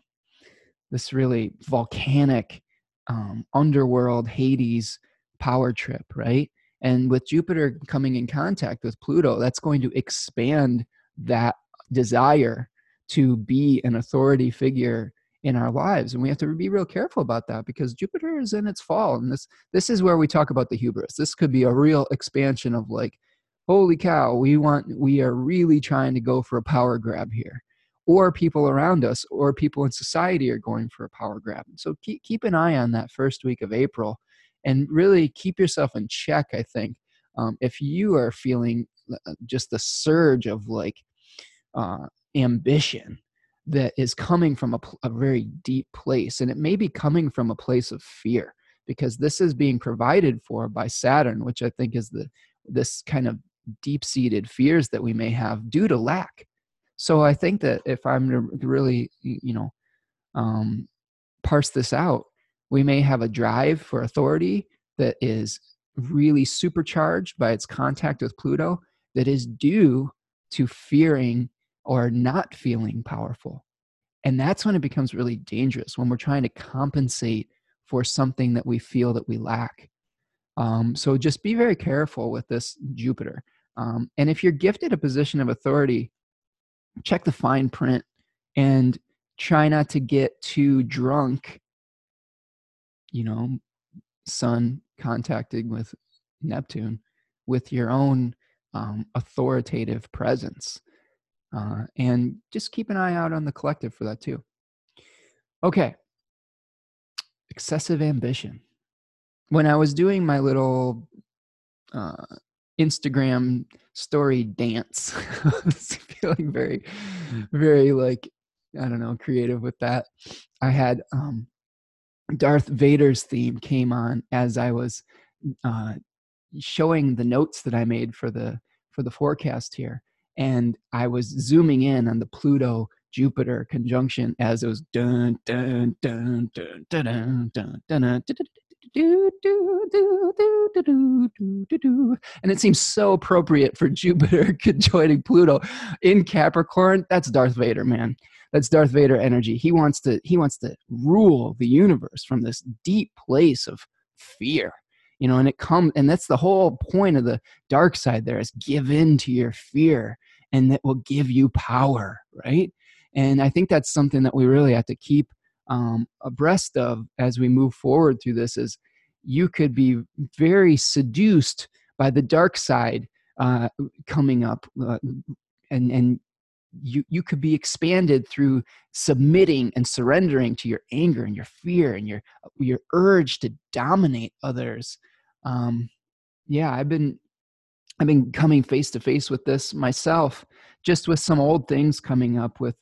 this really volcanic um, underworld Hades power trip, right? And with Jupiter coming in contact with Pluto, that's going to expand that desire to be an authority figure in our lives and we have to be real careful about that because jupiter is in its fall and this this is where we talk about the hubris this could be a real expansion of like holy cow we want we are really trying to go for a power grab here. Or people around us or people in society are going for a power grab. So keep, keep an eye on that first week of april and really keep yourself in check i think. Um, if you are feeling uh, just the surge of like uh, ambition that is coming from a, a very deep place. And it may be coming from a place of fear because this is being provided for by Saturn, which I think is the this kind of deep seated fears that we may have due to lack. So I think that if I'm to really, you know, um, parse this out, we may have a drive for authority that is really supercharged by its contact with Pluto that is due to fearing or not feeling powerful. And that's when it becomes really dangerous when we're trying to compensate for something that we feel that we lack. Um, so just be very careful with this Jupiter. Um, and if you're gifted a position of authority, check the fine print and try not to get too drunk. You know, Sun contacting with Neptune with your own um, authoritative presence. Uh, and just keep an eye out on the collective for that too. Okay. Excessive ambition. When I was doing my little uh, Instagram story dance, feeling very, very like, I don't know, creative with that. I had um, Darth Vader's theme came on as I was uh, showing the notes that I made for the for the forecast here and I was zooming in on the Pluto Jupiter conjunction as it was dun dun dun dun dun dun dun dun dun and it seems so appropriate for Jupiter conjoining Pluto in Capricorn. That's Darth Vader, man. That's Darth Vader energy. He wants to he wants to rule the universe from this deep place of fear you know and it comes and that's the whole point of the dark side there is give in to your fear and that will give you power right and i think that's something that we really have to keep um, abreast of as we move forward through this is you could be very seduced by the dark side uh, coming up uh, and and you you could be expanded through submitting and surrendering to your anger and your fear and your your urge to dominate others. Um yeah i've been i've been coming face to face with this myself just with some old things coming up with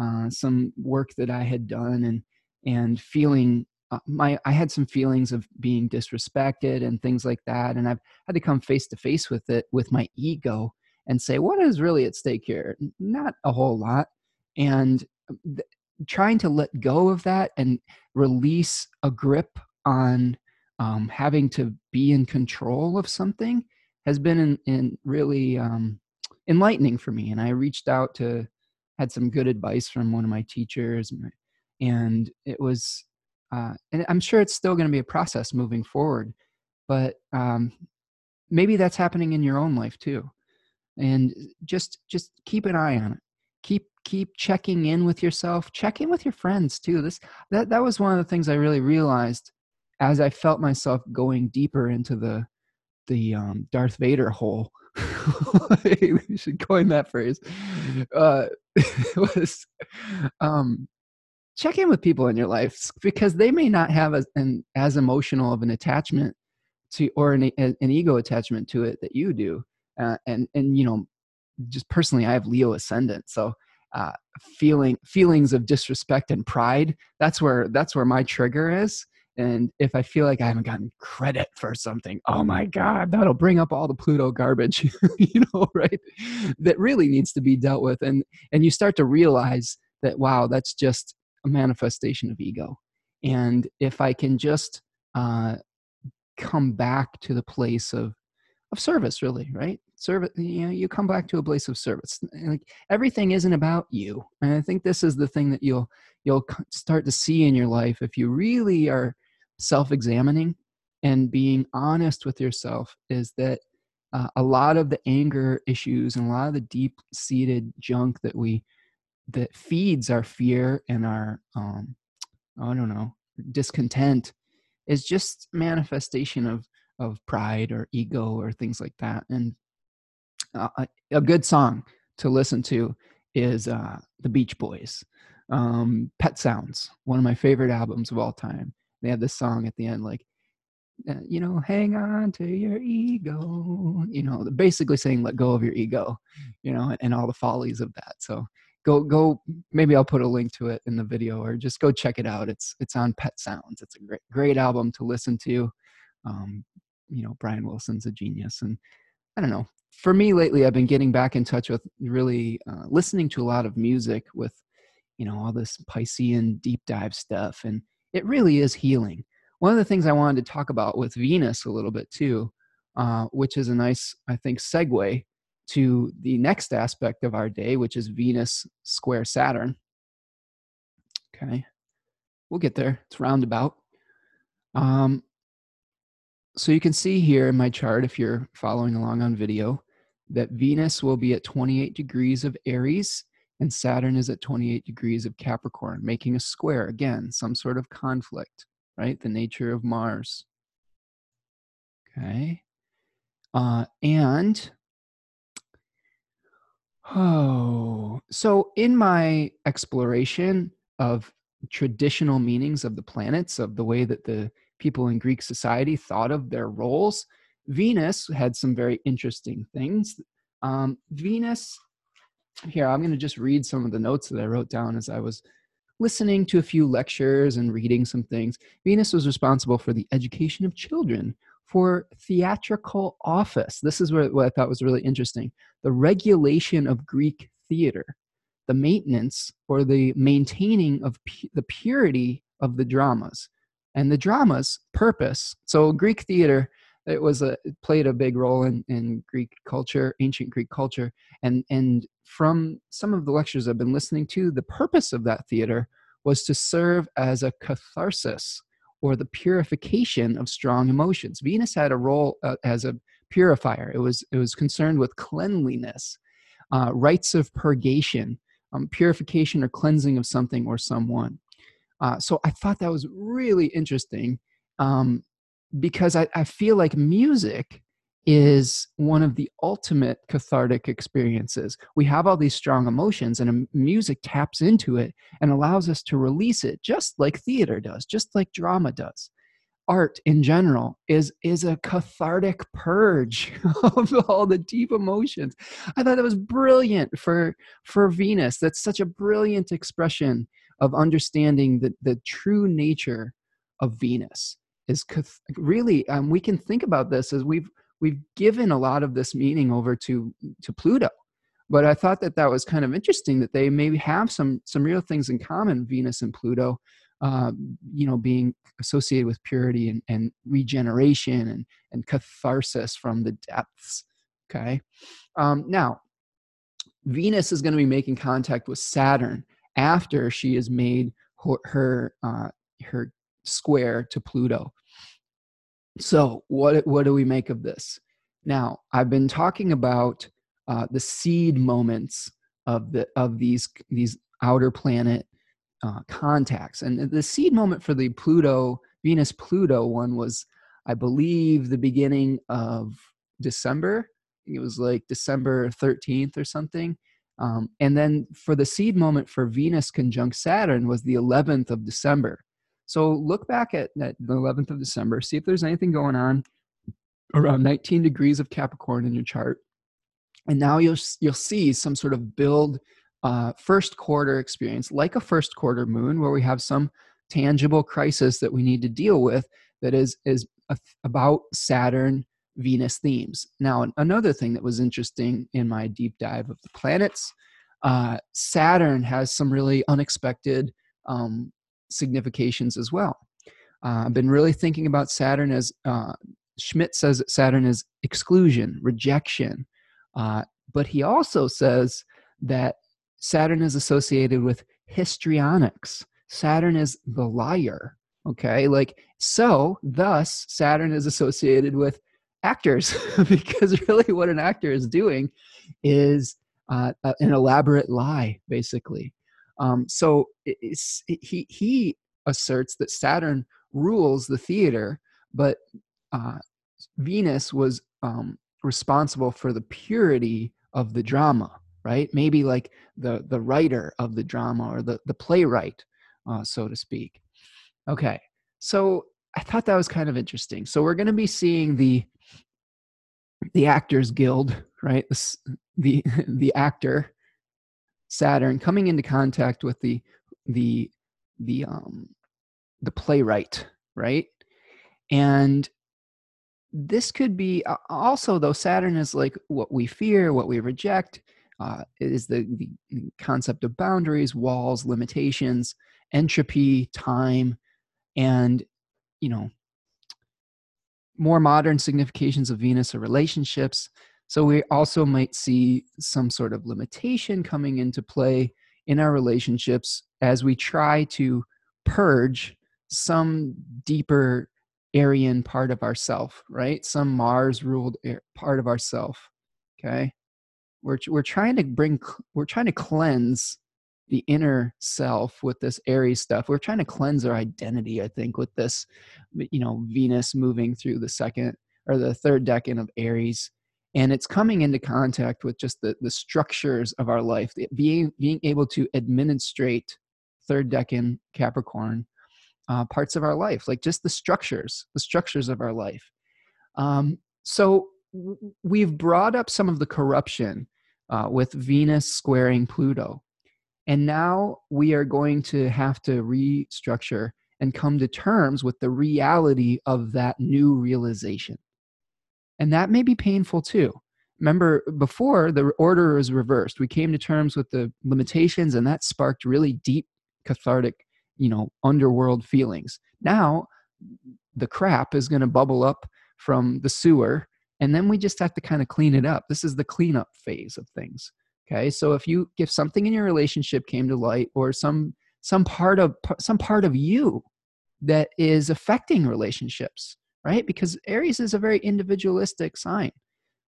uh, some work that i had done and and feeling uh, my i had some feelings of being disrespected and things like that and i've had to come face to face with it with my ego and say what is really at stake here? Not a whole lot and um, th- trying to let go of that and release a grip on um, having to be in control of something has been in, in really um, enlightening for me and i reached out to had some good advice from one of my teachers and it was uh, and i'm sure it's still going to be a process moving forward but um, maybe that's happening in your own life too. And just just keep an eye on it. Keep keep checking in with yourself. Check in with your friends too. This that that was one of the things i really realized as i felt myself going deeper into the the um, darth vader hole we should coin that phrase. Uh was um check in with people in your life because they may not have as, an as emotional of an attachment to or an, an ego attachment to it that you do. Uh, and and you know just personally i have leo ascendant so uh, feeling feelings of disrespect and pride that's where that's where my trigger is and if i feel like i haven't gotten credit for something oh my god that'll bring up all the pluto garbage you know right that really needs to be dealt with. And and you start to realize that wow that's just a manifestation of ego. And if i can just uh, come back to the place of of service really right? Service you know you come back to a place of service. Like everything isn't about you. And i think this is the thing that you'll you'll start to see in your life if you really are self-examining and being honest with yourself is that uh, a lot of the anger issues and a lot of the deep seated junk that we that feeds our fear and our um i don't know discontent is just manifestation of of pride or ego or things like that. And uh, a good song to listen to is uh, the beach boys. Um, pet sounds one of my favorite albums of all time they have this song at the end like you know, hang on to your ego, you know, basically saying let go of your ego, you know, and, and, all the follies of that. So go, go, maybe I'll put a link to it in the video or just go check it out. It's, it's on Pet Sounds. It's a great, great album to listen to. Um, you know, Brian Wilson's a genius. And I don't know, for me lately, I've been getting back in touch with really uh, listening to a lot of music with, you know, all this Piscean deep dive stuff. And it really is healing one of the things I wanted to talk about with Venus a little bit too, uh, which is a nice, I think, segue to the next aspect of our day, which is Venus square Saturn. Okay, we'll get there. It's roundabout. Um, so you can see here in my chart, if you're following along on video, that Venus will be at 28 degrees of Aries and Saturn is at 28 degrees of Capricorn, making a square. Again, some sort of conflict right? The nature of Mars. Okay. Uh, and oh, so in my exploration of traditional meanings of the planets, of the way that the people in Greek society thought of their roles, Venus had some very interesting things. Um, Venus, here, I'm going to just read some of the notes that I wrote down as I was listening to a few lectures and reading some things, Venus was responsible for the education of children, for theatrical office. This is what, I thought was really interesting the regulation of Greek theater, the maintenance or the maintaining of pu- the purity of the dramas. And the drama's purpose. So, Greek theater it was a it played a big role in, in Greek culture, ancient Greek culture, and and from some of the lectures I've been listening to, the purpose of that theater was to serve as a catharsis or the purification of strong emotions. Venus had a role uh, as a purifier. It was it was concerned with cleanliness, uh, rites of purgation, um, purification or cleansing of something or someone. Uh, so I thought that was really interesting. Um, because I, I feel like music is one of the ultimate cathartic experiences. We have all these strong emotions, and music taps into it and allows us to release it, just like theater does, just like drama does. Art in general is is a cathartic purge of all the deep emotions. I thought that was brilliant for for Venus. That's such a brilliant expression of understanding the, the true nature of Venus is really um, we can think about this as we've we've given a lot of this meaning over to to Pluto but I thought that that was kind of interesting that they maybe have some some real things in common Venus and Pluto uh, you know being associated with purity and, and regeneration and and catharsis from the depths okay um, now Venus is going to be making contact with Saturn after she has made her her, uh, her square to Pluto. So, what, what do we make of this? Now, I've been talking about uh, the seed moments of, the, of these, these outer planet uh, contacts. And the seed moment for the Pluto, Venus Pluto one was, I believe, the beginning of December. it was like December 13th or something. Um, and then for the seed moment for Venus conjunct Saturn was the 11th of December. So look back at, the 11th of December, see if there's anything going on around 19 degrees of Capricorn in your chart. And now you'll, you'll see some sort of build uh, first quarter experience, like a first quarter moon, where we have some tangible crisis that we need to deal with that is, is about Saturn Venus themes. Now, another thing that was interesting in my deep dive of the planets, uh, Saturn has some really unexpected um, significations as well. Uh, I've been really thinking about Saturn as uh, Schmidt says that Saturn is exclusion, rejection, uh, but he also says that Saturn is associated with histrionics. Saturn is the liar. Okay, like so, thus, Saturn is associated with actors because really what an actor is doing is uh, an elaborate lie, basically. Um, so it, he, he asserts that Saturn rules the theater, but uh, Venus was um, responsible for the purity of the drama, right? Maybe like the the writer of the drama or the the playwright, uh, so to speak. Okay, so I thought that was kind of interesting. So we're going to be seeing the the Actors Guild, right? The the, the actor Saturn coming into contact with the the the um the playwright, right? And this could be also though Saturn is like what we fear, what we reject, uh, is the, the concept of boundaries, walls, limitations, entropy, time, and you know more modern significations of Venus are relationships. So we also might see some sort of limitation coming into play in our relationships as we try to purge some deeper Arian part of ourself, right? Some Mars ruled part of ourself. Okay. We're, we're trying to bring, we're trying to cleanse the inner self with this Aries stuff. We're trying to cleanse our identity, I think, with this, you know, Venus moving through the second or the third decan of Aries. And it's coming into contact with just the, the structures of our life, being, being able to administrate third decan Capricorn uh, parts of our life, like just the structures, the structures of our life. Um, so we've brought up some of the corruption uh, with Venus squaring Pluto. And now we are going to have to restructure and come to terms with the reality of that new realization. And that may be painful too. Remember, before the order was reversed, we came to terms with the limitations, and that sparked really deep cathartic, you know, underworld feelings. Now, the crap is going to bubble up from the sewer, and then we just have to kind of clean it up. This is the cleanup phase of things. Okay, so if you if something in your relationship came to light, or some some part of some part of you that is affecting relationships, right? Because Aries is a very individualistic sign.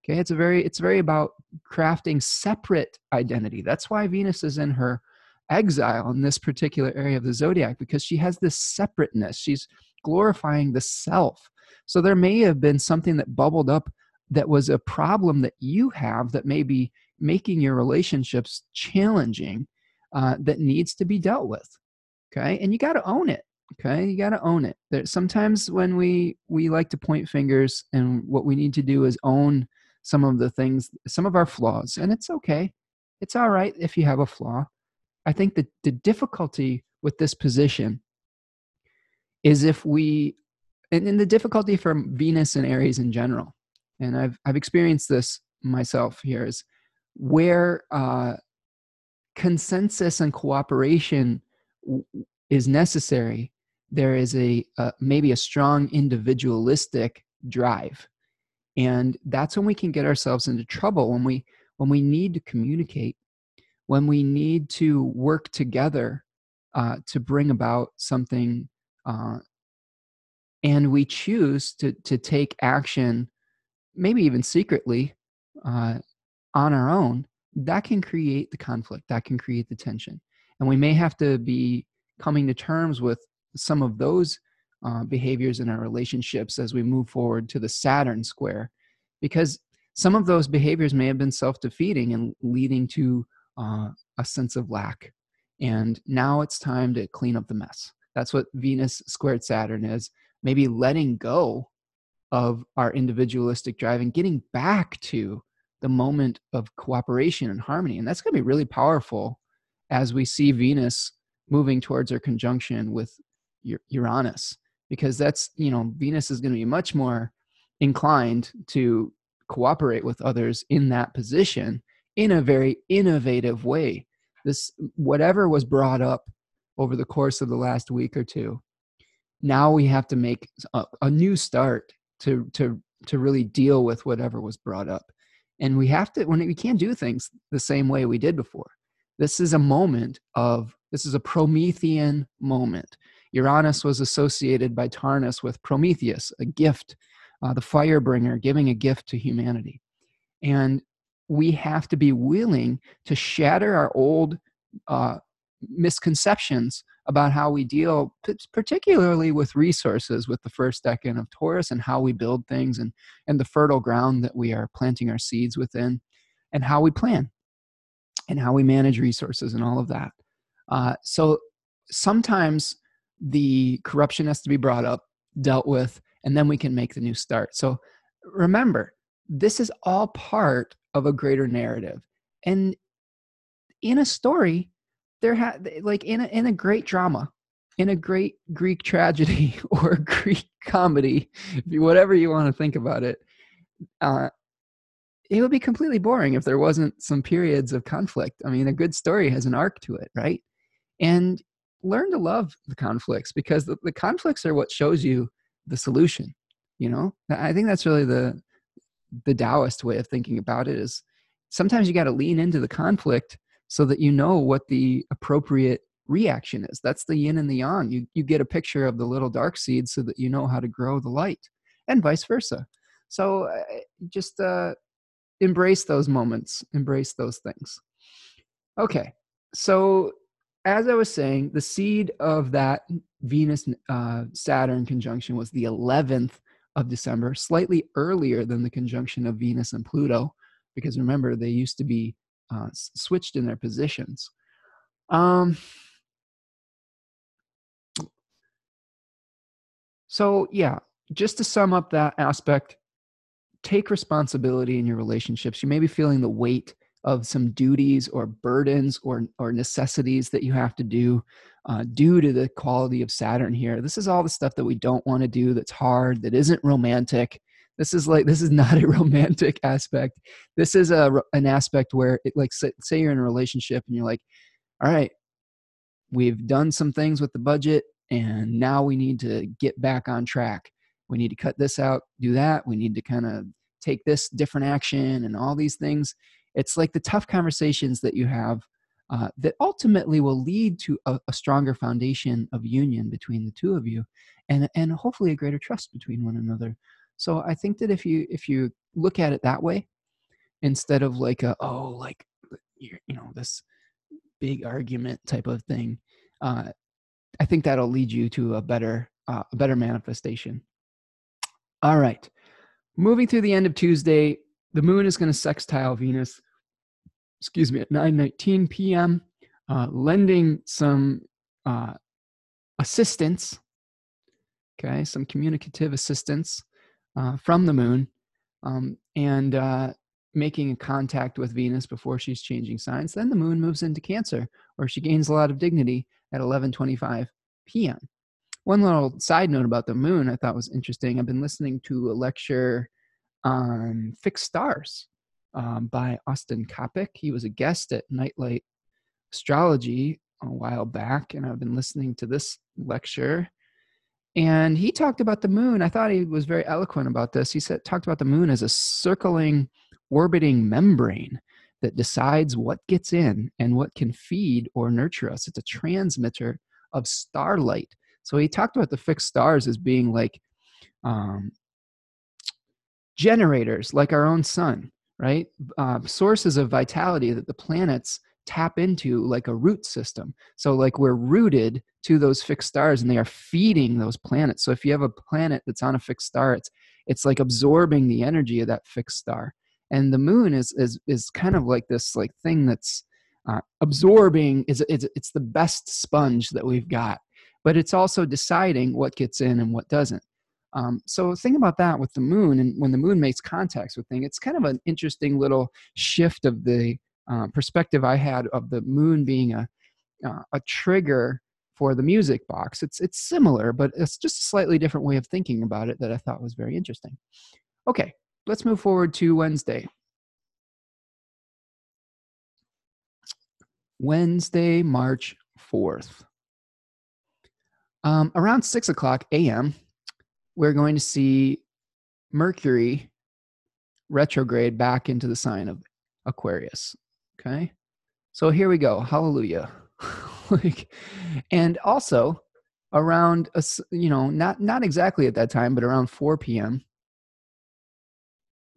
Okay, it's a very it's very about crafting separate identity. That's why Venus is in her exile in this particular area of the zodiac because she has this separateness. She's glorifying the self. So there may have been something that bubbled up that was a problem that you have that may be making your relationships challenging uh, that needs to be dealt with okay and you got to own it okay you got to own it. There sometimes when we we like to point fingers and what we need to do is own some of the things some of our flaws and it's okay. It's all right if you have a flaw. I think that the difficulty with this position is if we and, and the difficulty for venus and aries in general and i've i've experienced this myself here is where uh, consensus and cooperation w- is necessary, there is a uh, maybe a strong individualistic drive, and that's when we can get ourselves into trouble when we when we need to communicate, when we need to work together uh, to bring about something, uh, and we choose to to take action, maybe even secretly, uh, on our own, that can create the conflict, that can create the tension. And we may have to be coming to terms with some of those uh, behaviors in our relationships as we move forward to the Saturn square, because some of those behaviors may have been self defeating and leading to uh, a sense of lack. And now it's time to clean up the mess. That's what Venus squared Saturn is. Maybe letting go of our individualistic drive and getting back to the moment of cooperation and harmony. And that's going to be really powerful as we see Venus moving towards her conjunction with Uranus, because that's, you know, Venus is going to be much more inclined to cooperate with others in that position in a very innovative way. This, whatever was brought up over the course of the last week or two, now we have to make a, a new start to to to really deal with whatever was brought up. And we have to when we can't do things the same way we did before. This is a moment of this is a promethean moment uranus was associated by tarnas with prometheus a gift uh, the fire bringer giving a gift to humanity. And we have to be willing to shatter our old uh, misconceptions about how we deal particularly with resources with the first decan of taurus and how we build things and and the fertile ground that we are planting our seeds within and how we plan and how we manage resources and all of that. Uh, so sometimes the corruption has to be brought up dealt with and then we can make the new start. So remember this is all part of a greater narrative. And in a story there had like in a, in a great drama in a great greek tragedy or greek comedy whatever you want to think about it uh, it would be completely boring if there wasn't some periods of conflict. I mean a good story has an arc to it right? And learn to love the conflicts because the, the conflicts are what shows you the solution you know i think that's really the the taoist way of thinking about it is sometimes you got to lean into the conflict so that you know what the appropriate reaction is. That's the yin and the yang. You, you get a picture of the little dark seed so that you know how to grow the light, and vice versa. So uh, just uh, embrace those moments, embrace those things. Okay, so as I was saying, the seed of that Venus uh, Saturn conjunction was the 11th of December, slightly earlier than the conjunction of Venus and Pluto, because remember, they used to be uh, switched in their positions. Um, so, yeah, just to sum up that aspect, take responsibility in your relationships. You may be feeling the weight of some duties or burdens or, or necessities that you have to do uh, due to the quality of Saturn here. This is all the stuff that we don't want to do, that's hard, that isn't romantic. This is like this is not a romantic aspect. This is a an aspect where it like say, say you're in a relationship and you're like, all right, we've done some things with the budget and now we need to get back on track. We need to cut this out, do that. We need to kind of take this different action and all these things. It's like the tough conversations that you have uh, that ultimately will lead to a, a, stronger foundation of union between the two of you and, and hopefully a greater trust between one another so I think that if you if you look at it that way, instead of like a oh like you know this big argument type of thing, uh, I think that'll lead you to a better uh, a better manifestation. All right, moving through the end of Tuesday, the moon is going to sextile Venus. Excuse me, at 9:19 p.m., uh, lending some uh, assistance. Okay, some communicative assistance uh, from the moon um, and uh, making a contact with Venus before she's changing signs. Then the moon moves into Cancer, where she gains a lot of dignity at 11:25 p.m. One little side note about the moon I thought was interesting. I've been listening to a lecture on fixed stars um, by Austin Coppock. He was a guest at Nightlight Astrology a while back, and I've been listening to this lecture and he talked about the moon. I thought he was very eloquent about this. He said talked about the moon as a circling, orbiting membrane that decides what gets in and what can feed or nurture us. It's a transmitter of starlight. So he talked about the fixed stars as being like um, generators, like our own sun, right? Uh, sources of vitality that the planets tap into like a root system. So, like, we're rooted to those fixed stars and they are feeding those planets. So, if you have a planet that's on a fixed star, it's it's like absorbing the energy of that fixed star. And the moon is is is kind of like this like thing that's uh, absorbing. Is it's it's the best sponge that we've got, but it's also deciding what gets in and what doesn't. Um, so think about that with the moon, and when the moon makes contacts with things, it's kind of an interesting little shift of the uh, perspective I had of the moon being a uh, a trigger for the music box. It's it's similar, but it's just a slightly different way of thinking about it that I thought was very interesting. Okay, let's move forward to Wednesday. Wednesday, March 4th. Um, around 6 o'clock a.m., we're going to see Mercury retrograde back into the sign of Aquarius. Okay. So here we go. Hallelujah. like, and also around, a, you know, not, not exactly at that time, but around 4 p.m.,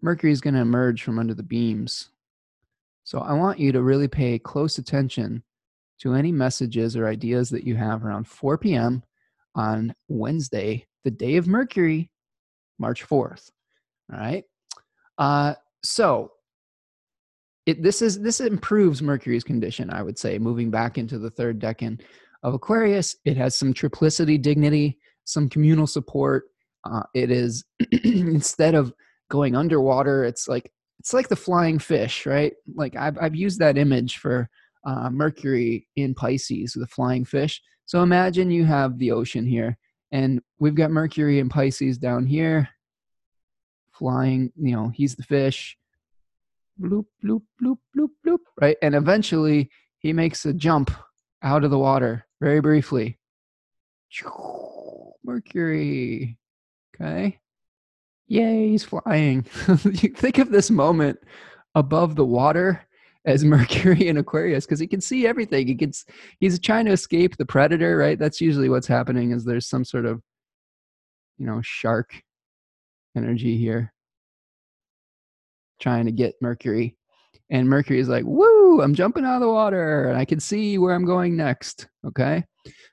Mercury is going to emerge from under the beams. So I want you to really pay close attention to any messages or ideas that you have around 4 p.m. on Wednesday, the day of Mercury, March 4th. All right. Uh, so it, this is this improves Mercury's condition, I would say, moving back into the third decan of Aquarius. It has some triplicity dignity, some communal support. Uh, it is instead of going underwater, it's like it's like the flying fish, right? Like I've I've used that image for uh, Mercury in Pisces, the flying fish. So imagine you have the ocean here, and we've got Mercury and Pisces down here, flying. You know, he's the fish. Bloop bloop bloop bloop bloop. Right, and eventually he makes a jump out of the water very briefly. Mercury. Okay. Yay, he's flying. think of this moment above the water as Mercury in Aquarius because he can see everything. He gets he's trying to escape the predator, right? That's usually what's happening is there's some sort of you know, shark energy here trying to get Mercury. And Mercury is like, woo, I'm jumping out of the water and I can see where I'm going next. Okay.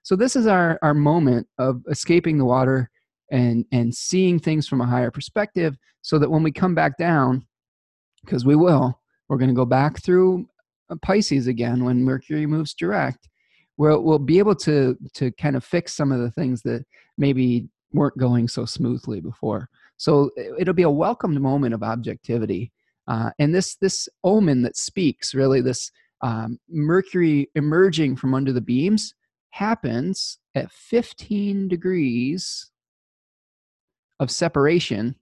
So this is our, our moment of escaping the water and, and seeing things from a higher perspective so that when we come back down, because we will, we're going to go back through uh, Pisces again when Mercury moves direct. Where we'll be able to to kind of fix some of the things that maybe weren't going so smoothly before. So it'll be a welcomed moment of objectivity, uh, and this this omen that speaks really this um, Mercury emerging from under the beams happens at 15 degrees of separation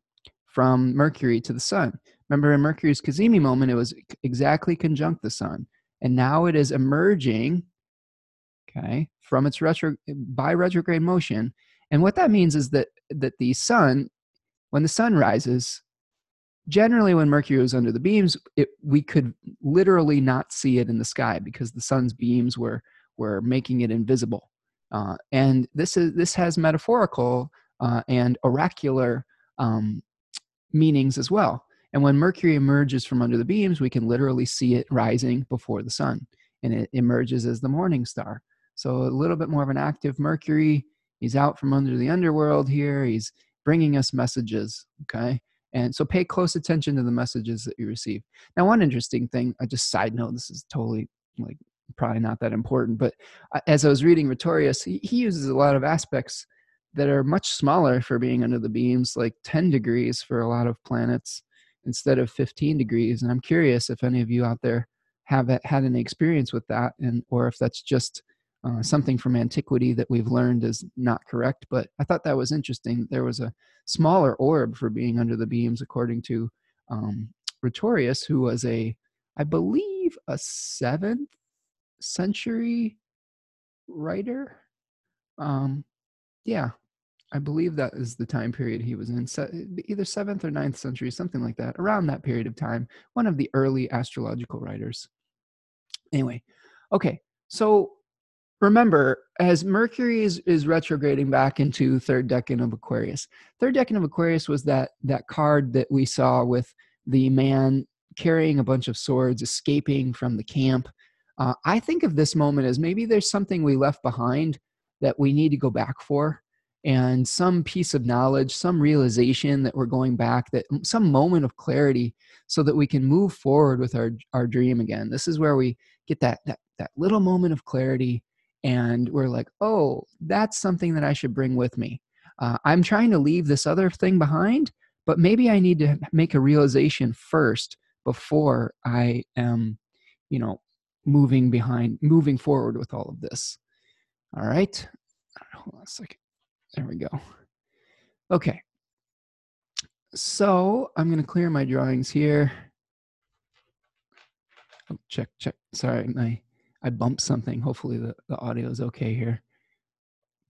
from Mercury to the Sun. Remember, in Mercury's Cazimi moment, it was exactly conjunct the sun. And now it is emerging, okay, from its retro by retrograde motion. And what that means is that that the sun, when the sun rises, generally when Mercury was under the beams, it, we could literally not see it in the sky because the sun's beams were were making it invisible. Uh, and this is this has metaphorical uh, and oracular um, meanings as well. And when Mercury emerges from under the beams, we can literally see it rising before the sun, and it emerges as the morning star. So a little bit more of an active Mercury. He's out from under the underworld here. He's bringing us messages. Okay. And so pay close attention to the messages that you receive. Now, one interesting thing, I just side note, this is totally like probably not that important, but as I was reading Rhetorius, he, he uses a lot of aspects that are much smaller for being under the beams, like 10 degrees for a lot of planets instead of 15 degrees. And I'm curious if any of you out there have had any experience with that, and or if that's just uh, something from antiquity that we've learned is not correct. But I thought that was interesting. There was a smaller orb for being under the beams, according to um, Rhetorius, who was a, I believe, a seventh century writer. Um, yeah, I believe that is the time period he was in, either seventh or ninth century, something like that, around that period of time. One of the early astrological writers. Anyway, okay, so remember, as Mercury is, is retrograding back into third decan of Aquarius, third decan of Aquarius was that that card that we saw with the man carrying a bunch of swords, escaping from the camp. Uh, I think of this moment as maybe there's something we left behind that we need to go back for and some piece of knowledge, some realization that we're going back, that some moment of clarity so that we can move forward with our, our dream again. This is where we get that, that, that little moment of clarity and we're like, oh, that's something that I should bring with me. Uh, I'm trying to leave this other thing behind, but maybe I need to make a realization first before I am, you know, moving behind, moving forward with all of this. All right. Hold on a second. There we go. Okay. So I'm going to clear my drawings here. Oh, check, check. Sorry, my I bumped something. Hopefully the, the audio is okay here.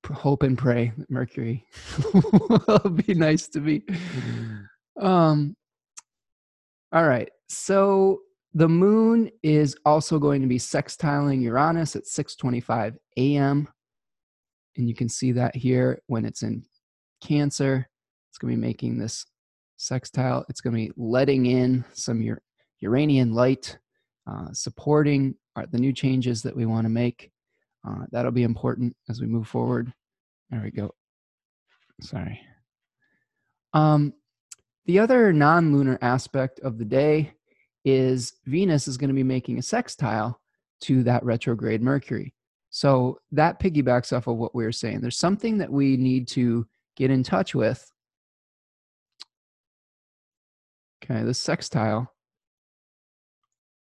Hope and pray that Mercury will be nice to me. Um, all right. So the moon is also going to be sextiling Uranus at 6:25 a.m. And you can see that here when it's in Cancer. It's going to be making this sextile. It's going to be letting in some Uranian light, uh, supporting our, the new changes that we want to make. Uh, that'll be important as we move forward. There we go. Sorry. Um, the other non lunar aspect of the day is Venus is going to be making a sextile to that retrograde Mercury. So that piggybacks off of what we were saying. There's something that we need to get in touch with. Okay, the sextile.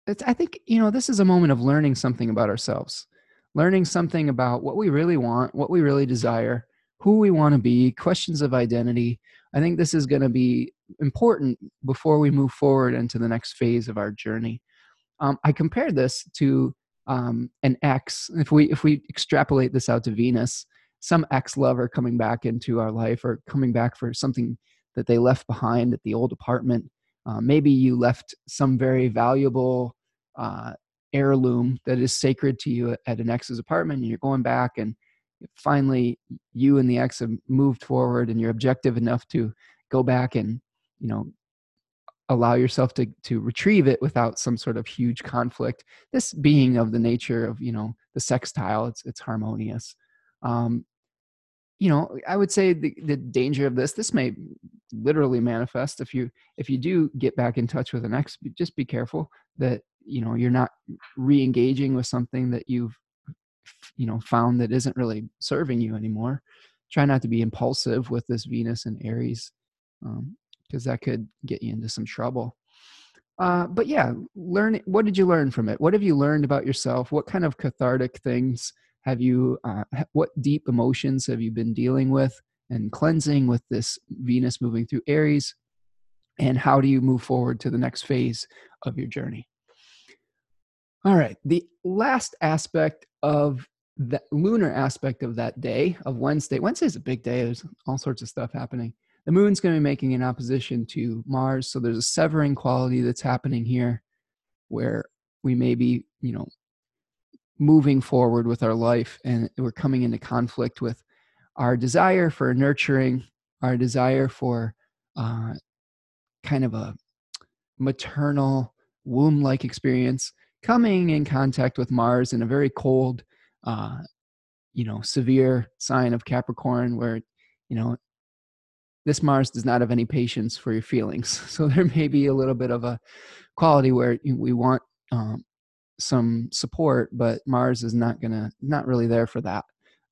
It's, I think, you know, this is a moment of learning something about ourselves, learning something about what we really want, what we really desire, who we want to be, questions of identity. I think this is going to be important before we move forward into the next phase of our journey. Um, I compared this to um, an ex. If we if we extrapolate this out to Venus, some ex lover coming back into our life or coming back for something that they left behind at the old apartment. Uh, maybe you left some very valuable uh, heirloom that is sacred to you at an ex's apartment, and you're going back and finally you and the ex have moved forward and you're objective enough to go back and you know allow yourself to to retrieve it without some sort of huge conflict this being of the nature of you know the sextile it's it's harmonious. Um you know i would say the, the danger of this this may literally manifest if you if you do get back in touch with an ex just be careful that you know you're not re-engaging with something that you've you know found that isn't really serving you anymore. Try not to be impulsive with this venus and aries because that could get you into some trouble. Uh, but yeah learn what did you learn from it? What have you learned about yourself? What kind of cathartic things have you uh, what deep emotions have you been dealing with and cleansing with this venus moving through aries? And how do you move forward to the next phase of your journey? All right the last aspect of the lunar aspect of that day of wednesday wednesday is a big day there's all sorts of stuff happening the moon's going to be making an opposition to mars so there's a severing quality that's happening here where we may be you know moving forward with our life and we're coming into conflict with our desire for nurturing our desire for uh, kind of a maternal womb like experience coming in contact with mars in a very cold uh, you know severe sign of capricorn where you know this mars does not have any patience for your feelings so there may be a little bit of a quality where we want um, some support, but Mars is not gonna not really there for that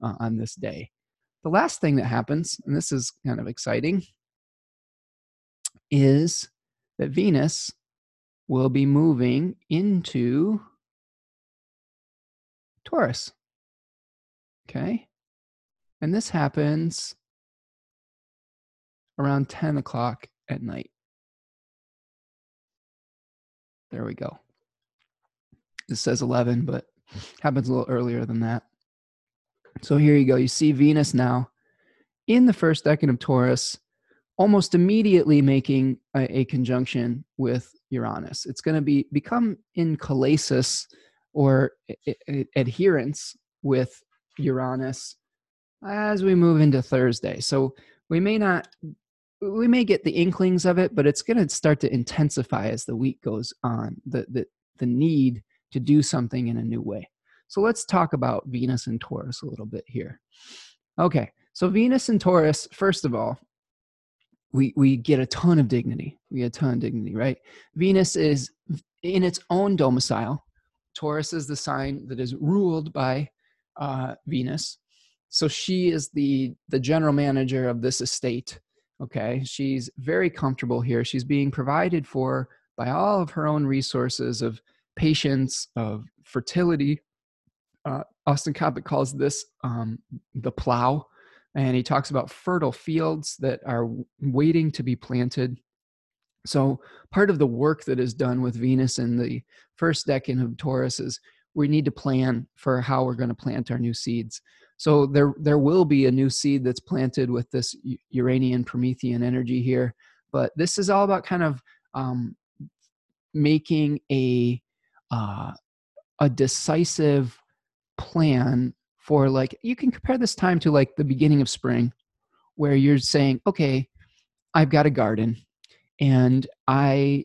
uh, on this day. The last thing that happens, and this is kind of exciting, is that Venus will be moving into Taurus. Okay. And this happens around 10 o'clock at night. There we go it says 11, but happens a little earlier than that. So here you go. You see Venus now in the first decan of Taurus, almost immediately making a, a conjunction with Uranus. It's going to be become in kollesis or adherence with Uranus as we move into Thursday. So we may not we may get the inklings of it, but it's going to start to intensify as the week goes on. The the the need to do something in a new way. So let's talk about Venus and Taurus a little bit here. Okay, so Venus and Taurus, first of all, we, we get a ton of dignity. We get a ton of dignity, right? Venus is in its own domicile. Taurus is the sign that is ruled by uh, Venus. So she is the the general manager of this estate. Okay, she's very comfortable here. She's being provided for by all of her own resources of patience, of fertility. Uh, Austin Coppock calls this um, the plow, and he talks about fertile fields that are waiting to be planted. So, part of the work that is done with Venus in the first decan of Taurus is we need to plan for how we're going to plant our new seeds. So, there, there will be a new seed that's planted with this Uranian Promethean energy here but this is all about kind of um, making a uh, a decisive plan for like you can compare this time to like the beginning of spring where you're saying okay i've got a garden and i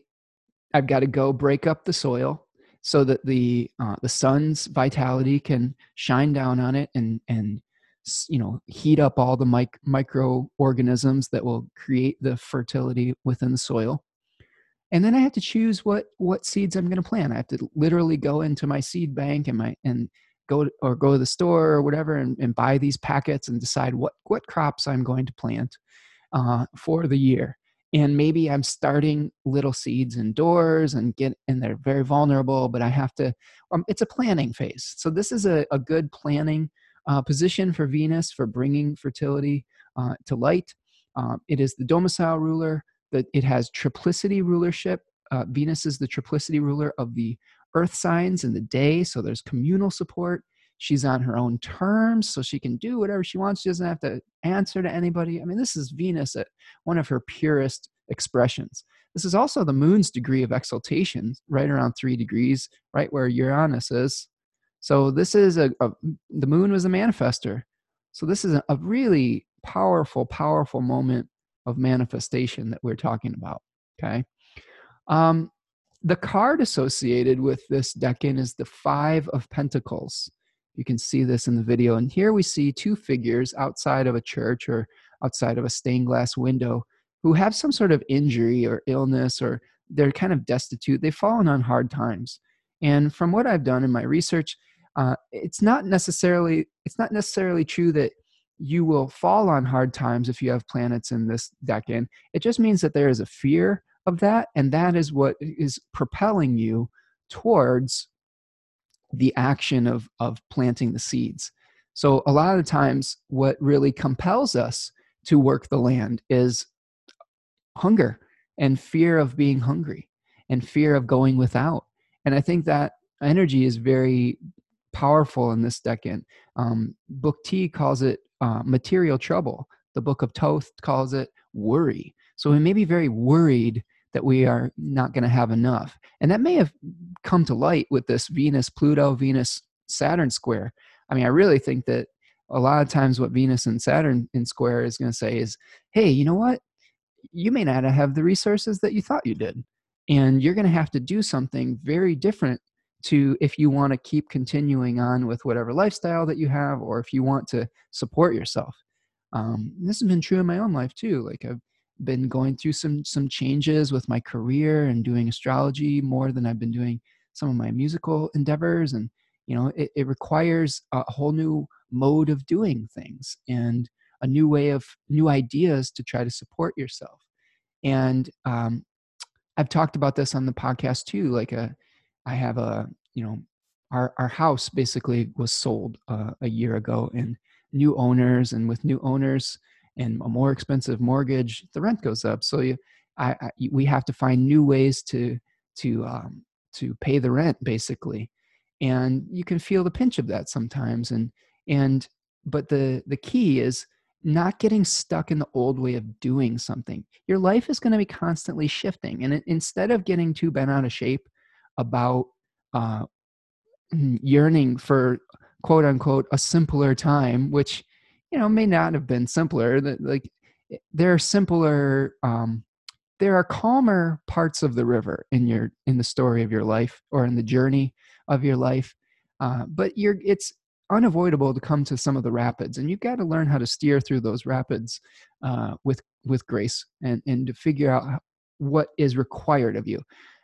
i've got to go break up the soil so that the uh, the sun's vitality can shine down on it and and you know heat up all the mic- microorganisms that will create the fertility within the soil. And then i have to choose what what seeds i'm going to plant. I have to literally go into my seed bank and my and go to, or go to the store or whatever and, and buy these packets and decide what what crops i'm going to plant uh, for the year and maybe i'm starting little seeds indoors and get and they're very vulnerable but i have to um, it's a planning phase. So this is a, a good planning uh, position for venus for bringing fertility uh, to light. Um, it is the domicile ruler that it has triplicity rulership uh, venus is the triplicity ruler of the earth signs in the day so there's communal support she's on her own terms so she can do whatever she wants she doesn't have to answer to anybody. I mean this is venus at one of her purest expressions. This is also the moon's degree of exaltation right around three degrees right where uranus is. So this is a, a the moon was a manifester. So this is a, a really powerful powerful moment of manifestation that we're talking about okay? Um the card associated with this decan is the five of pentacles you can see this in the video. And here we see two figures outside of a church or outside of a stained glass window who have some sort of injury or illness or they're kind of destitute. They've fallen on hard times. And from what I've done in my research, uh, it's not necessarily it's not necessarily true that you will fall on hard times if you have planets in this decan. It just means that there is a fear of that, and that is what is propelling you towards the action of of planting the seeds. So a lot of times what really compels us to work the land is hunger and fear of being hungry and fear of going without. And i think that energy is very powerful in this decan um, book t calls it uh, material trouble. The book of Thoth calls it worry. So we may be very worried that we are not going to have enough. And that may have come to light with this Venus, Pluto, Venus, Saturn square. I mean, I really think that a lot of times what Venus and Saturn in square is going to say is, hey, you know what? You may not have the resources that you thought you did. And you're going to have to do something very different to if you want to keep continuing on with whatever lifestyle that you have or if you want to support yourself. Um, this has been true in my own life too. Like I've been going through some some changes with my career and doing astrology more than I've been doing some of my musical endeavors and you know it, it requires a whole new mode of doing things and a new way of new ideas to try to support yourself. And um, i've talked about this on the podcast too like a uh, have a you know our our house basically was sold uh, a year ago and new owners and with new owners and a more expensive mortgage, the rent goes up. So you, I, I, we have to find new ways to to um, to pay the rent, basically. And you can feel the pinch of that sometimes. And and but the the key is not getting stuck in the old way of doing something. Your life is going to be constantly shifting, and instead of getting too bent out of shape about uh, yearning for quote unquote a simpler time, which you know may not have been simpler like eh, there are simpler um there are calmer parts of the river in your in the story of your life or in the journey of your life uh, but you're it's unavoidable to come to some of the rapids and you've got to learn how to steer through those rapids uh, with with grace and and to figure out what is required of you.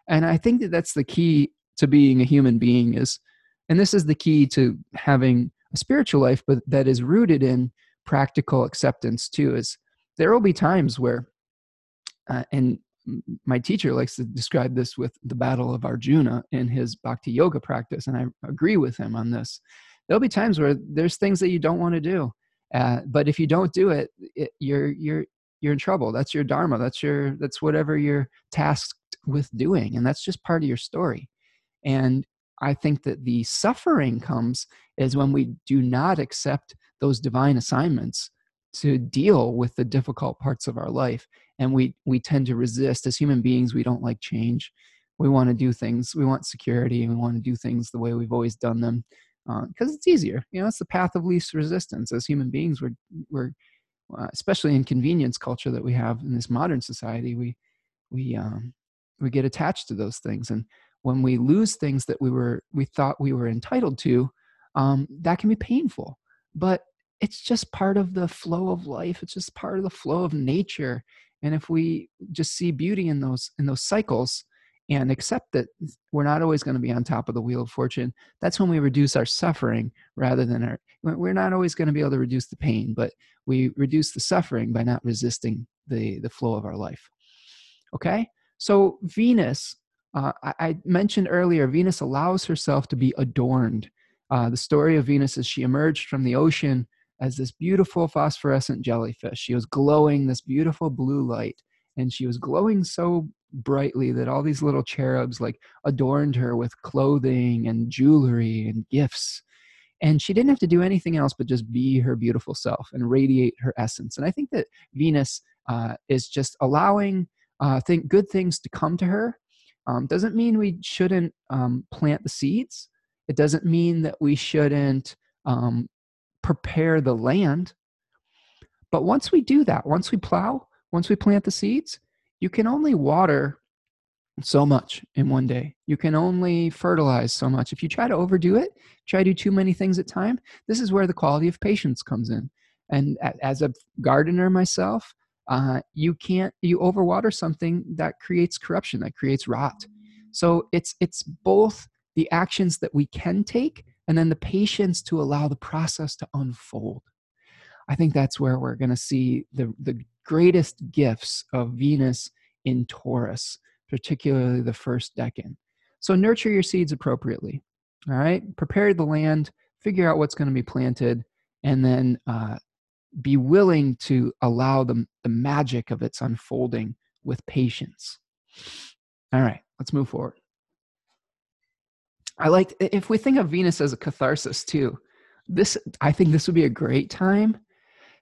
And i think that that's the key to being a human being is and this is the key to having a spiritual life, but that is rooted in practical acceptance too. Is there will be times where, uh, and my teacher likes to describe this with the battle of Arjuna in his bhakti yoga practice, and I agree with him on this. There'll be times where there's things that you don't want to do, uh, but if you don't do it, it, you're you're you're in trouble. That's your dharma. That's your that's whatever you're tasked with doing, and that's just part of your story. And I think that the suffering comes is when we do not accept those divine assignments to deal with the difficult parts of our life and we we tend to resist. As human beings we don't like change. We want to do things we want security we want to do things the way we've always done them because uh, it's easier. You know it's the path of least resistance. As human beings we're we're uh, especially in convenience culture that we have in this modern society we we um, we get attached to those things and when we lose things that we were we thought we were entitled to um, that can be painful. But it's just part of the flow of life. It's just part of the flow of nature. And if we just see beauty in those in those cycles and accept that we're not always going to be on top of the wheel of fortune that's when we reduce our suffering rather than our we're not always going to be able to reduce the pain but we reduce the suffering by not resisting the the flow of our life. Okay? So venus uh, I, I, mentioned earlier venus allows herself to be adorned. Uh, the story of venus is she emerged from the ocean as this beautiful phosphorescent jellyfish. She was glowing this beautiful blue light and she was glowing so brightly that all these little cherubs like adorned her with clothing and jewelry and gifts. And she didn't have to do anything else but just be her beautiful self and radiate her essence. And i think that venus uh, is just allowing uh, think good things to come to her um, doesn't mean we shouldn't um, plant the seeds it doesn't mean that we shouldn't um, prepare the land but once we do that once we plow once we plant the seeds you can only water so much in one day. You can only fertilize so much. If you try to overdo it, try to do too many things at time, this is where the quality of patience comes in. And as a gardener myself, uh, you can't you overwater something that creates corruption, that creates rot. So it's it's both the actions that we can take and then the patience to allow the process to unfold. I think that's where we're going to see the the greatest gifts of Venus in Taurus, particularly the first decan. So nurture your seeds appropriately. All right, prepare the land, figure out what's going to be planted, and then uh, be willing to allow the, the magic of its unfolding with patience. All right, let's move forward. I like if we think of Venus as a catharsis too. This I think this would be a great time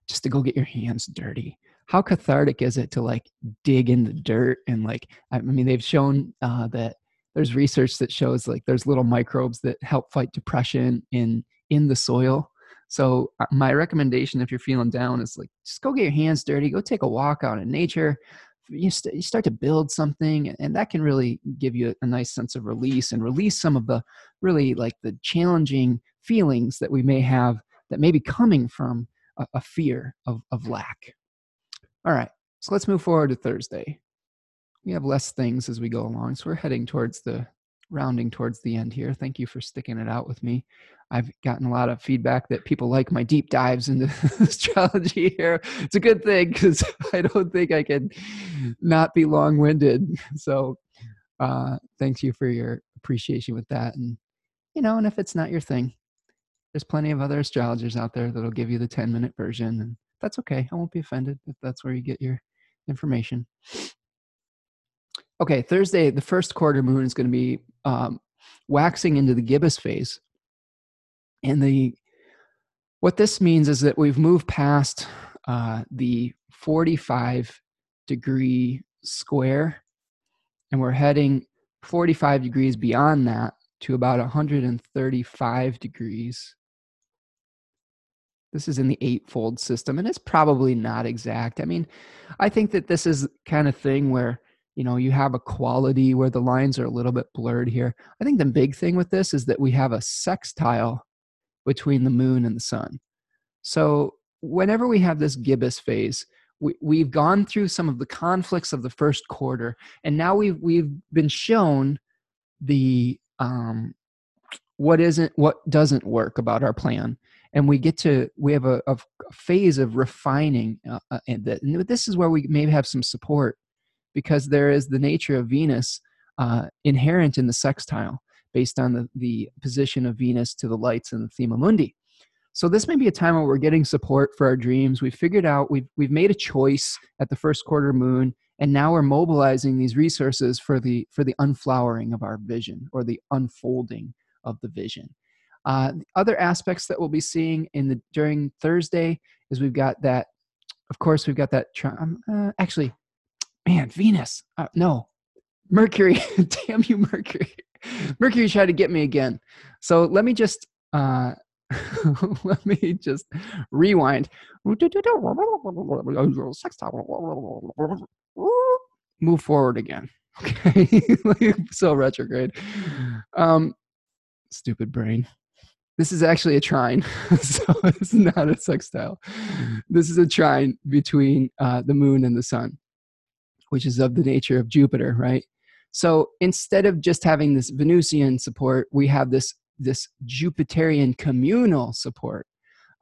just to go get your hands dirty how cathartic is it to like dig in the dirt and like i mean they've shown uh, that there's research that shows like there's little microbes that help fight depression in in the soil so uh, my recommendation if you're feeling down is like just go get your hands dirty go take a walk out in nature you, st- you start to build something and that can really give you a nice sense of release and release some of the really like the challenging feelings that we may have that may be coming from a, a fear of, of lack all right, so let's move forward to Thursday. We have less things as we go along, so we're heading towards the rounding towards the end here. Thank you for sticking it out with me. I've gotten a lot of feedback that people like my deep dives into astrology here. It's a good thing because I don't think I can not be long winded. So, uh, thanks you for your appreciation with that. And, you know, and if it's not your thing, there's plenty of other astrologers out there that'll give you the 10 minute version. And that's okay. I won't be offended if that's where you get your information. Okay, Thursday, the first quarter moon is going to be um, waxing into the gibbous phase. And the what this means is that we've moved past uh, the 45 degree square and we're heading 45 degrees beyond that to about 135 degrees this is in the eightfold system, and it's probably not exact. I mean, I think that this is kind of thing where you know you have a quality where the lines are a little bit blurred here. I think the big thing with this is that we have a sextile between the moon and the sun. So whenever we have this gibbous phase, we, we've gone through some of the conflicts of the first quarter, and now we've we've been shown the um, what isn't what doesn't work about our plan and we get to we have a, a phase of refining uh, uh, and, this is where we maybe have some support because there is the nature of venus uh, inherent in the sextile based on the, the position of venus to the lights in the thema mundi so this may be a time where we're getting support for our dreams we've figured out we've, we've made a choice at the first quarter moon and now we're mobilizing these resources for the for the unflowering of our vision or the unfolding of the vision uh, other aspects that we'll be seeing in the during Thursday is we've got that of course, we've got that. Um, uh, actually, man, Venus. Uh, no, Mercury. Damn you, Mercury. Mercury tried to get me again. So let me just uh, let me just rewind. Move forward again. Okay, so retrograde. Um, stupid brain. This is actually a trine, so it's not a sextile. This is a trine between uh, the moon and the sun, which is of the nature of Jupiter, right? So instead of just having this Venusian support, we have this this Jupiterian communal support,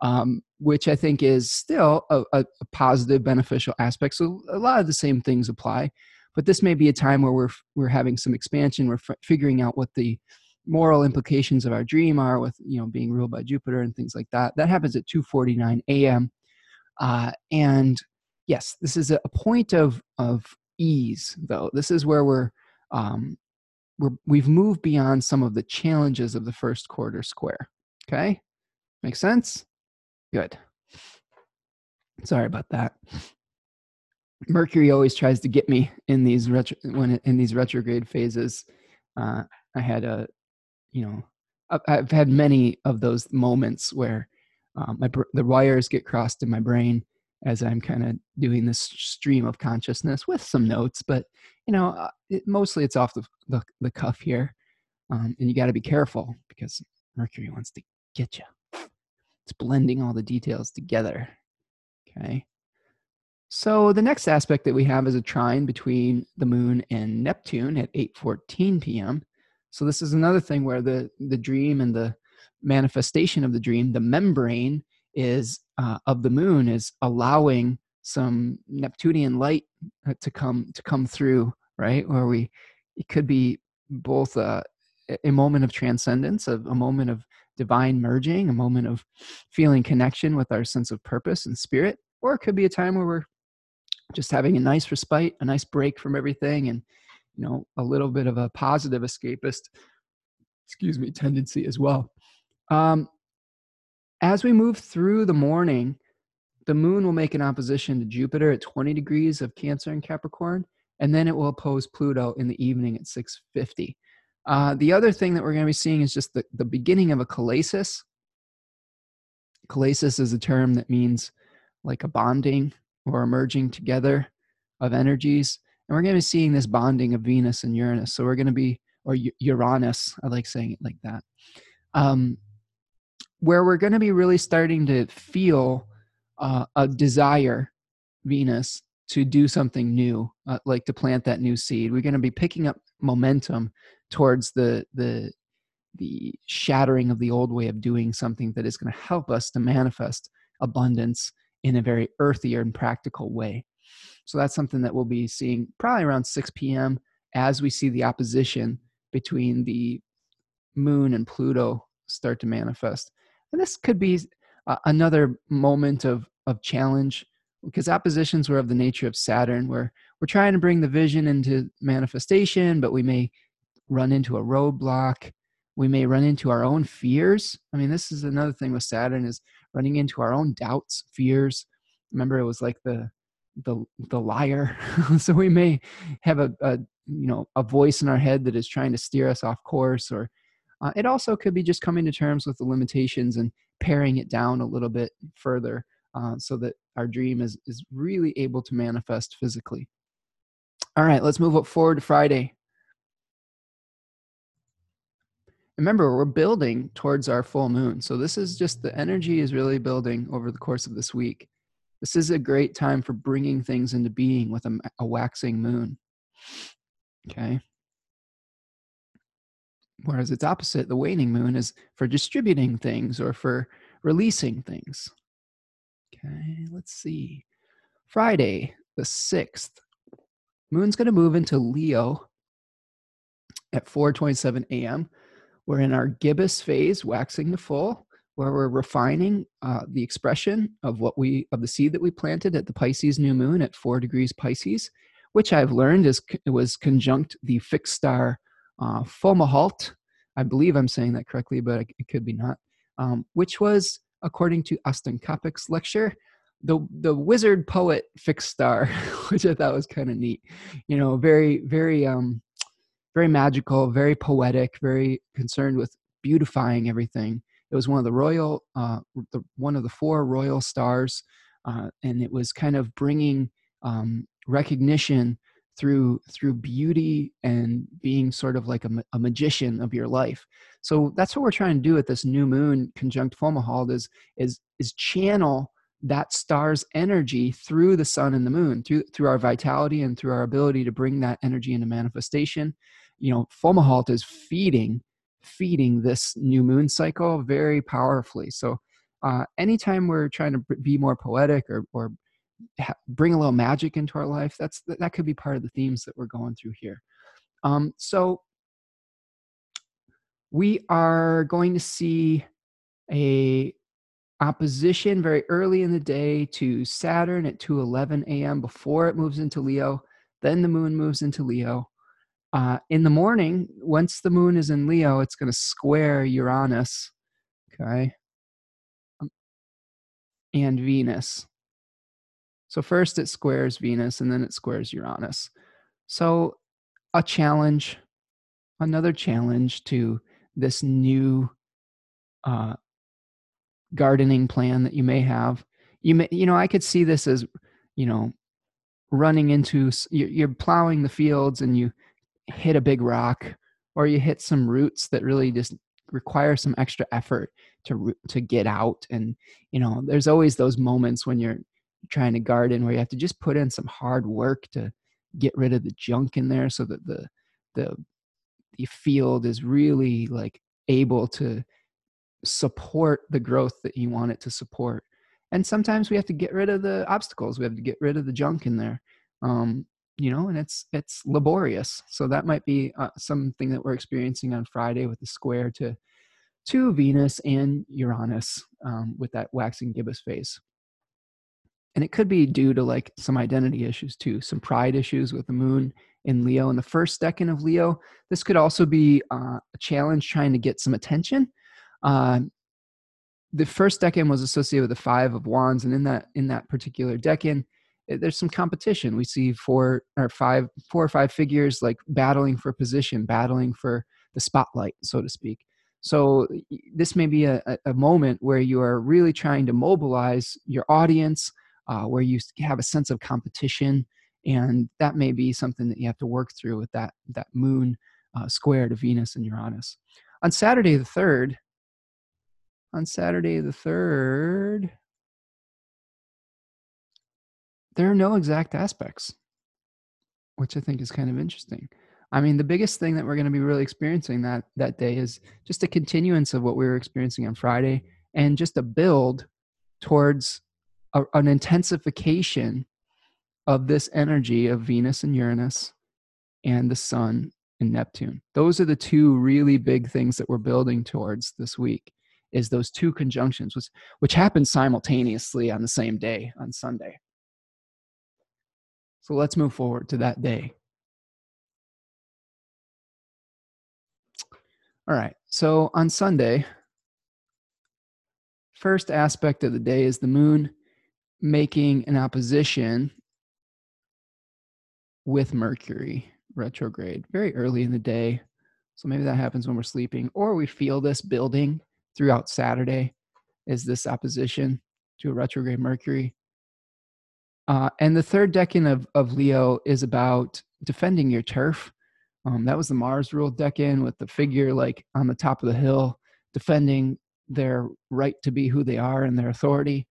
um, which I think is still a, a, positive, beneficial aspect. So a lot of the same things apply, but this may be a time where we're we're having some expansion. We're f- figuring out what the moral implications of our dream are with you know being ruled by Jupiter and things like that. That happens at 2:49 a.m. Uh, and yes, this is a point of of ease, though. This is where we're um, we're, we've moved beyond some of the challenges of the first quarter square. Okay, make sense? Good. Sorry about that. Mercury always tries to get me in these retro when in these retrograde phases. Uh, I had a, you know, I've had many of those moments where um, my the wires get crossed in my brain as I'm kind of doing this stream of consciousness with some notes, but you know, uh, it, mostly it's off the, the, the cuff here. Um, and you got to be careful because Mercury wants to get you. It's blending all the details together. Okay. So the next aspect that we have is a trine between the moon and Neptune at 8:14 p.m. So this is another thing where the the dream and the manifestation of the dream, the membrane is uh, of the moon is allowing some Neptunian light uh, to come to come through, right? Where we it could be both a, a moment of transcendence, of a moment of divine merging, a moment of feeling connection with our sense of purpose and spirit, or it could be a time where we're just having a nice respite, a nice break from everything, and you know a little bit of a positive escapist, excuse me, tendency as well. Um, as we move through the morning, the moon will make an opposition to Jupiter at 20 degrees of Cancer and Capricorn, and then it will oppose Pluto in the evening at 650. Uh, the other thing that we're going to be seeing is just the, the beginning of a kollesis. Kollesis is a term that means like a bonding or a merging together of energies. And we're going to be seeing this bonding of Venus and Uranus. So we're going to be, or Uranus, I like saying it like that, um, where we're going to be really starting to feel uh, a desire, Venus, to do something new, uh, like to plant that new seed. We're going to be picking up momentum towards the the the shattering of the old way of doing something that is going to help us to manifest abundance in a very earthier and practical way. So that's something that we'll be seeing probably around 6 p.m. as we see the opposition between the moon and Pluto start to manifest. And this could be uh, another moment of of challenge because oppositions were of the nature of Saturn, where we're trying to bring the vision into manifestation, but we may run into a roadblock. We may run into our own fears. I mean, this is another thing with Saturn is running into our own doubts, fears. Remember, it was like the the the liar. so we may have a, a you know a voice in our head that is trying to steer us off course, or uh, it also could be just coming to terms with the limitations and paring it down a little bit further uh, so that our dream is, is really able to manifest physically. All right, let's move up forward to Friday. Remember, we're building towards our full moon. So this is just the energy is really building over the course of this week. This is a great time for bringing things into being with a, a waxing moon. Okay. Whereas its opposite, the waning moon, is for distributing things or for releasing things. Okay, let's see. Friday, the 6th, moon's going to move into Leo at 4:27 a.m. We're in our gibbous phase, waxing to full, where we're refining uh, the expression of what we of the seed that we planted at the Pisces new moon at four degrees Pisces, which I've learned is was conjunct the fixed star uh, Fomalhaut. I believe I'm saying that correctly, but it could be not. Um, which was, according to Austin Coppock's lecture, the the wizard poet fixed star, which I thought was kind of neat. You know, very very um very magical, very poetic, very concerned with beautifying everything. It was one of the royal, uh, the, one of the four royal stars, uh, and it was kind of bringing um, recognition through through beauty and being sort of like a, a, magician of your life. So that's what we're trying to do with this new moon conjunct Fomalhaut is is is channel that star's energy through the sun and the moon through through our vitality and through our ability to bring that energy into manifestation you know Fomalhaut is feeding feeding this new moon cycle very powerfully so uh, anytime we're trying to be more poetic or, or bring a little magic into our life that's that could be part of the themes that we're going through here um, so we are going to see a opposition very early in the day to Saturn at 2:11 a.m. before it moves into Leo. Then the moon moves into Leo. Uh, in the morning, once the moon is in Leo, it's going to square Uranus, okay, um, and Venus. So first it squares Venus, and then it squares Uranus. So a challenge, another challenge to this new uh, gardening plan that you may have you may you know i could see this as you know running into you're plowing the fields and you hit a big rock or you hit some roots that really just require some extra effort to to get out and you know there's always those moments when you're trying to garden where you have to just put in some hard work to get rid of the junk in there so that the the the field is really like able to support the growth that you want it to support. And sometimes we have to get rid of the obstacles. We have to get rid of the junk in there um, you know and it's it's laborious. So that might be uh, something that we're experiencing on friday with the square to to venus and uranus um, with that waxing gibbous phase and it could be due to like some identity issues too some pride issues with the moon in leo in the first decan of leo this could also be uh, a challenge trying to get some attention uh, the first decan was associated with the five of wands, and in that in that particular decan, eh, there's some competition. We see four or five, four or five figures like battling for position, battling for the spotlight, so to speak. So this may be a, a moment where you are really trying to mobilize your audience, uh, where you have a sense of competition, and that may be something that you have to work through with that that moon uh, square to Venus and Uranus. On Saturday the third, on Saturday the 3rd, there are no exact aspects, which I think is kind of interesting. I mean, the biggest thing that we're going to be really experiencing that that day is just a continuance of what we were experiencing on Friday, and just a build towards a, an intensification of this energy of Venus and Uranus and the Sun and Neptune. Those are the two really big things that we're building towards this week is those two conjunctions, which, which happen simultaneously on the same day, on Sunday. So let's move forward to that day. All right, so on Sunday, first aspect of the day is the moon making an opposition with Mercury retrograde very early in the day. So maybe that happens when we're sleeping, or we feel this building throughout Saturday is this opposition to a retrograde Mercury. Uh, and the third decan of, of Leo is about defending your turf. Um, that was the Mars ruled decan with the figure like on the top of the hill, defending their right to be who they are and their authority.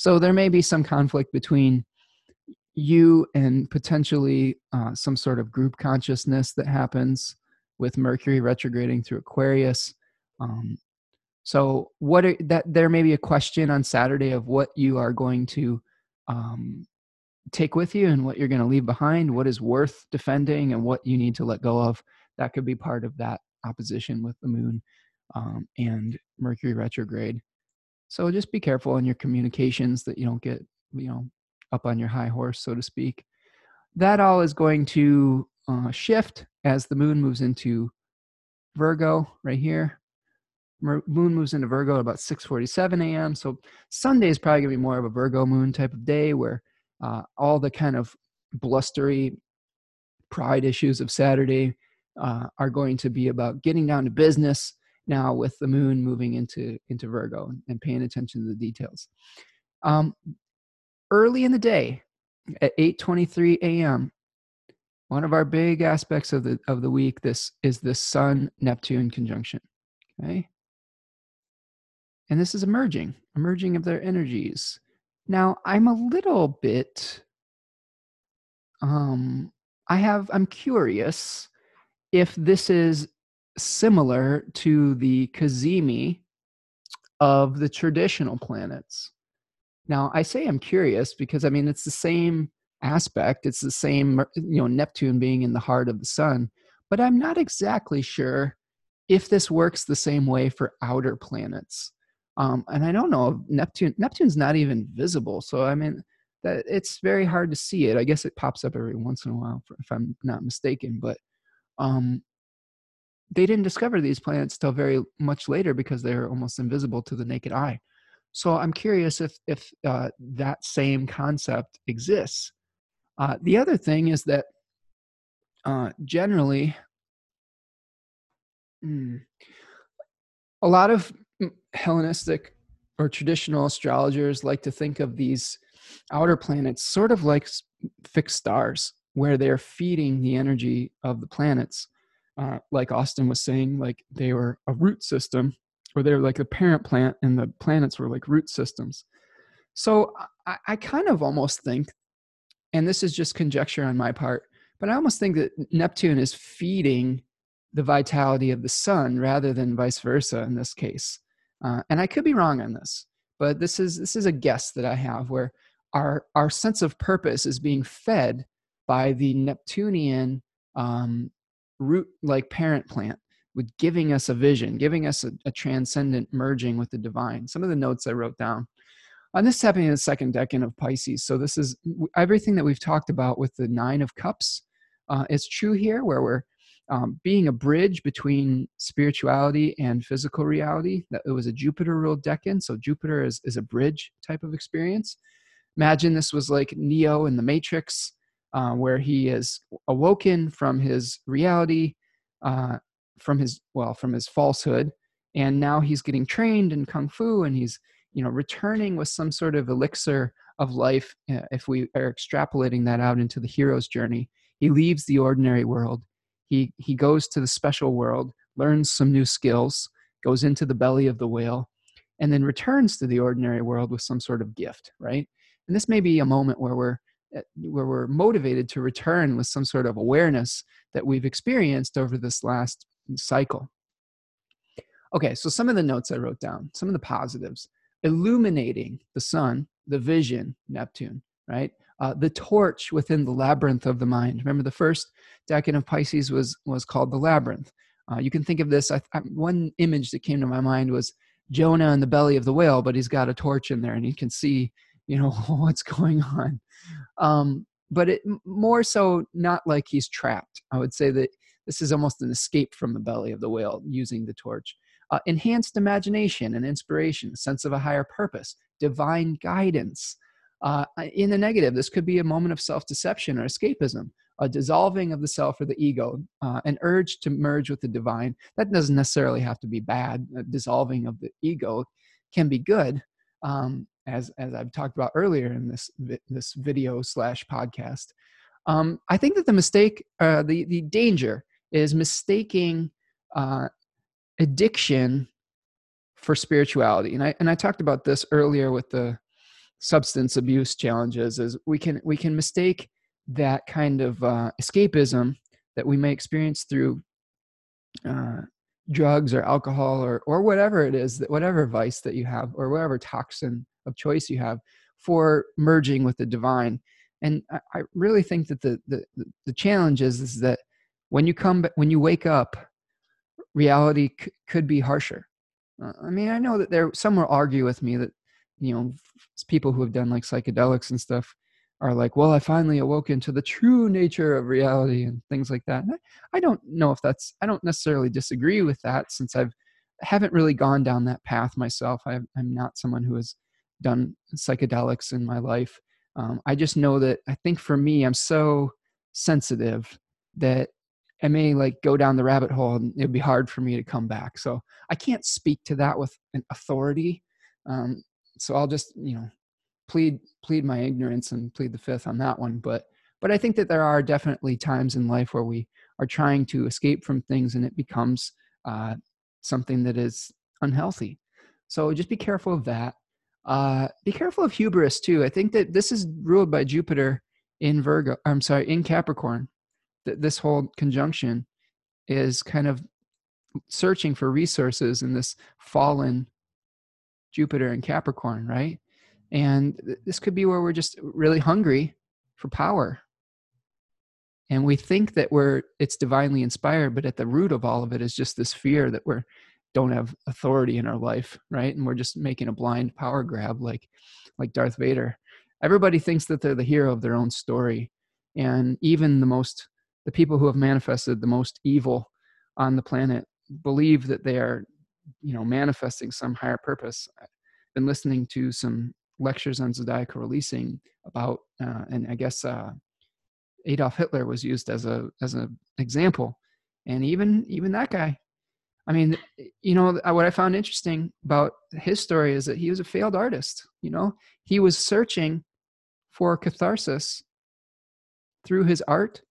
So there may be some conflict between you and potentially uh, some sort of group consciousness that happens with Mercury retrograding through Aquarius. Um, so, what are, that there may be a question on Saturday of what you are going to um, take with you and what you're going to leave behind, what is worth defending, and what you need to let go of. That could be part of that opposition with the moon um, and Mercury retrograde. So just be careful in your communications that you don't get, you know, up on your high horse, so to speak. That all is going to uh, shift as the moon moves into Virgo right here moon moves into Virgo at about 6:47 a.m. So Sunday is probably gonna be more of a Virgo moon type of day where uh, all the kind of blustery pride issues of Saturday uh, are going to be about getting down to business now with the moon moving into into Virgo and paying attention to the details. Um, early in the day, at 8:23 a.m., one of our big aspects of the of the week this is the Sun Neptune conjunction. Okay, and this is emerging, emerging of their energies. Now, I'm a little bit um I have I'm curious if this is similar to the cazimi of the traditional planets. Now, I say I'm curious because I mean it's the same aspect, it's the same you know Neptune being in the heart of the sun, but I'm not exactly sure if this works the same way for outer planets. Um, and I don't know Neptune. Neptune's not even visible, so I mean that it's very hard to see it. I guess it pops up every once in a while, if I'm not mistaken. But um, they didn't discover these planets till very much later because they're almost invisible to the naked eye. So I'm curious if if uh, that same concept exists. Uh, the other thing is that uh, generally, mm, a lot of Hellenistic or traditional astrologers like to think of these outer planets sort of like fixed stars, where they're feeding the energy of the planets uh, like Austin was saying, like they were a root system, or they're like a parent plant, and the planets were like root systems. So I, I kind of almost think, and this is just conjecture on my part, but I almost think that Neptune is feeding the vitality of the sun rather than vice versa in this case. Uh, and I could be wrong on this, but this is this is a guess that I have where our our sense of purpose is being fed by the Neptunian um, root like parent plant with giving us a vision, giving us a, a, transcendent merging with the divine. Some of the notes I wrote down. On this happening in the second decan of Pisces. So this is everything that we've talked about with the nine of cups. Uh, is true here, where we're um, being a bridge between spirituality and physical reality. That it was a Jupiter ruled decan, so Jupiter is is a bridge type of experience. Imagine this was like Neo in the Matrix uh, where he is awoken from his reality, uh, from his well, from his falsehood, and now he's getting trained in kung fu, and he's you know returning with some sort of elixir of life. Uh, if we are extrapolating that out into the hero's journey, he leaves the ordinary world. He he goes to the special world, learns some new skills, goes into the belly of the whale, and then returns to the ordinary world with some sort of gift, right? And this may be a moment where we're where we're motivated to return with some sort of awareness that we've experienced over this last cycle. Okay, so some of the notes I wrote down, some of the positives illuminating the sun, the vision, Neptune, right? Uh, the torch within the labyrinth of the mind. Remember, the first decan of Pisces was was called the labyrinth. Uh, you can think of this. I, I, one image that came to my mind was Jonah in the belly of the whale, but he's got a torch in there, and he can see you know what's going on. Um, but it more so not like he's trapped. I would say that this is almost an escape from the belly of the whale using the torch. Uh, enhanced imagination and inspiration sense of a higher purpose divine guidance. Uh, in the negative this could be a moment of self-deception or escapism a dissolving of the self or the ego uh, an urge to merge with the divine. That doesn't necessarily have to be bad. A dissolving of the ego can be good um, as as I've talked about earlier in this this video slash podcast. Um, I think that the mistake, uh, the the danger, is mistaking uh, addiction for spirituality, and I and I talked about this earlier with the substance abuse challenges. Is we can we can mistake that kind of uh, escapism that we may experience through uh, drugs or alcohol or or whatever it is that whatever vice that you have or whatever toxin of choice you have for merging with the divine. And i, I really think that the, the the challenge is is that when you come when you wake up reality c- could be harsher. Uh, i mean i know that there some will argue with me that you know people who have done like psychedelics and stuff are like, well, I finally awoken to the true nature of reality and things like that. And I, I don't know if that's, I don't necessarily disagree with that since I've haven't really gone down that path myself. I, am not someone who has done psychedelics in my life. Um, I just know that I think for me, I'm so sensitive that I may like go down the rabbit hole and it'd be hard for me to come back. So I can't speak to that with an authority. Um, so I'll just, you know, plead plead my ignorance and plead the fifth on that one. But but I think that there are definitely times in life where we are trying to escape from things and it becomes uh, something that is unhealthy. So just be careful of that. Uh, be careful of hubris too. I think that this is ruled by Jupiter in Virgo. I'm sorry, in Capricorn. That this whole conjunction is kind of searching for resources in this fallen Jupiter and Capricorn, right? And this could be where we're just really hungry for power. And we think that we're it's divinely inspired but at the root of all of it is just this fear that we're don't have authority in our life right? And we're just making a blind power grab like like darth vader. Everybody thinks that they're the hero of their own story and even the most the people who have manifested the most evil on the planet believe that they are you know manifesting some higher purpose. I've been listening to some lectures on zodiacal releasing about uh, and i guess uh, Adolf Hitler was used as a as an example, and even even that guy. I mean, you know, what I found interesting about his story is that he was a failed artist. You know, he was searching for catharsis through his art,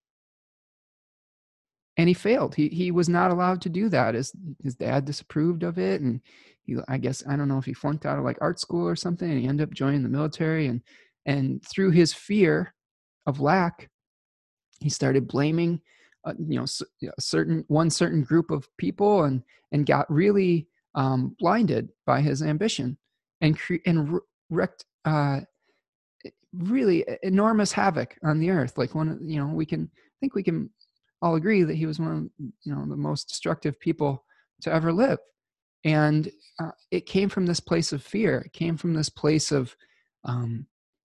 and he failed. He he was not allowed to do that. His his dad disapproved of it, and he I guess I don't know if he flunked out of like art school or something, and he ended up joining the military, and and through his fear of lack he started blaming uh, you know a certain one certain group of people and and got really um, blinded by his ambition and cre- and wrecked uh, really enormous havoc on the earth like one you know we can I think we can all agree that he was one of you know the most destructive people to ever live. And uh, it came from this place of fear. It came from this place of um,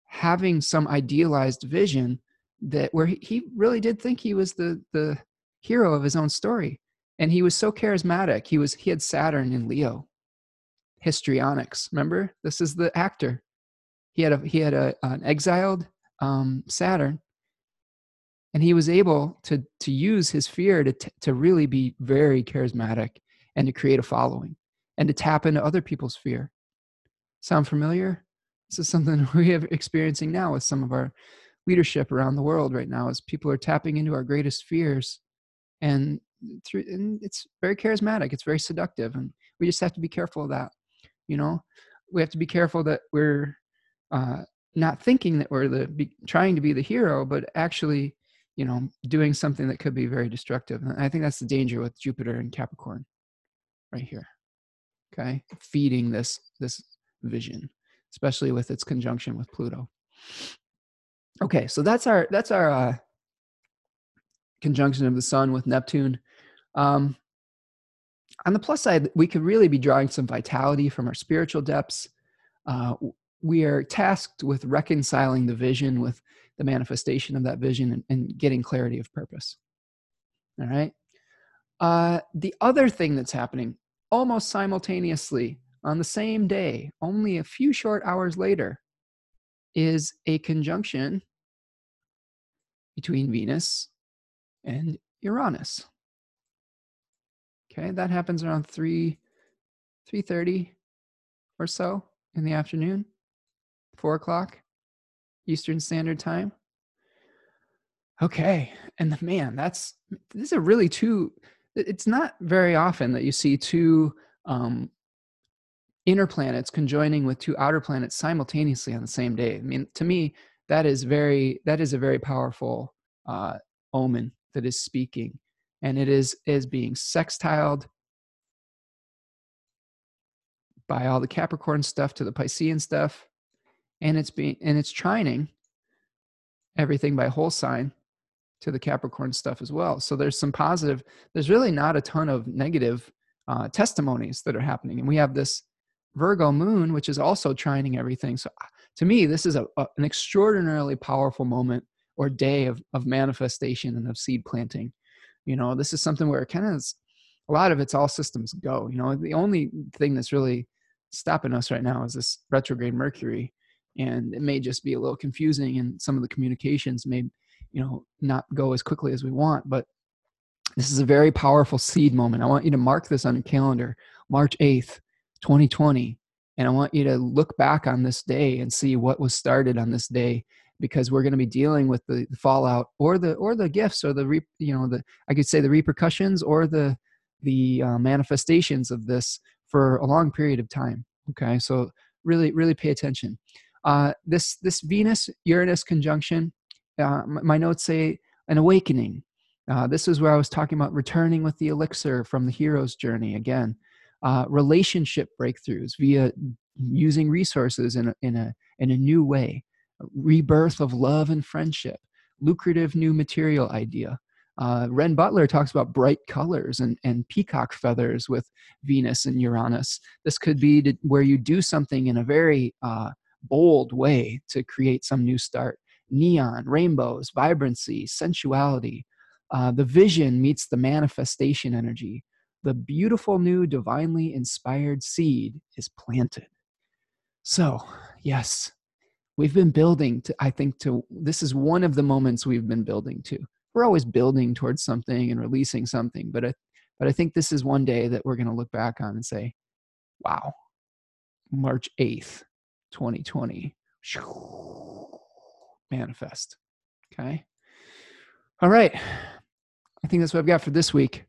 having some idealized vision that where he, really did think he was the the hero of his own story. And he was so charismatic. He was he had saturn in leo. Histrionics. Remember? This is the actor. He had a he had a, an exiled um, saturn and he was able to to use his fear to to really be very charismatic and to create a following and to tap into other people's fear. Sound familiar? This is something we are experiencing now with some of our leadership around the world right now as people are tapping into our greatest fears and through and it's very charismatic it's very seductive and we just have to be careful of that you know? We have to be careful that we're uh, not thinking that we're the be, trying to be the hero but actually you know doing something that could be very destructive and i think that's the danger with jupiter and capricorn right here okay feeding this this vision especially with its conjunction with pluto Okay, so that's our that's our uh, conjunction of the sun with Neptune. Um, on the plus side, we could really be drawing some vitality from our spiritual depths. Uh, we are tasked with reconciling the vision with the manifestation of that vision and, and getting clarity of purpose. All right. Uh, the other thing that's happening almost simultaneously on the same day, only a few short hours later, is a conjunction between Venus and Uranus. Okay, that happens around 3 3:30 or so in the afternoon, 4 o'clock Eastern Standard Time. Okay, and the man, that's these are really two. It's not very often that you see two um, inner planets conjoining with two outer planets simultaneously on the same day. I mean, to me, that is very that is a very powerful uh, omen that is speaking and it is is being sextiled by all the capricorn stuff to the piscean stuff and it's being and it's trining everything by whole sign to the capricorn stuff as well so there's some positive there's really not a ton of negative uh, testimonies that are happening and we have this virgo moon which is also trining everything so to me, this is a, a, an extraordinarily powerful moment or day of, of manifestation and of seed planting. You know, this is something where kind of a lot of it's all systems go. You know, the only thing that's really stopping us right now is this retrograde Mercury, and it may just be a little confusing, and some of the communications may, you know, not go as quickly as we want. But this is a very powerful seed moment. I want you to mark this on your calendar, March eighth, 2020. And I want you to look back on this day and see what was started on this day because we're going to be dealing with the fallout or the or the gifts or the re, you know the I could say the repercussions or the the uh, manifestations of this for a long period of time. Okay, so really really pay attention. Uh, this this Venus Uranus conjunction, uh, my notes say an awakening. Uh, this is where I was talking about returning with the elixir from the hero's journey again uh, relationship breakthroughs via using resources in a, in a in a new way, rebirth of love and friendship, lucrative new material idea. Uh, Renn Butler talks about bright colors and, and peacock feathers with Venus and Uranus. This could be to, where you do something in a very uh, bold way to create some new start. Neon, rainbows, vibrancy, sensuality. Uh, the vision meets the manifestation energy the beautiful new divinely inspired seed is planted. So, yes, we've been building to, I think, to this is one of the moments we've been building to. We're always building towards something and releasing something, but I, but I think this is one day that we're going to look back on and say, wow, March 8th, 2020, manifest. Okay. All right. I think that's what I've got for this week.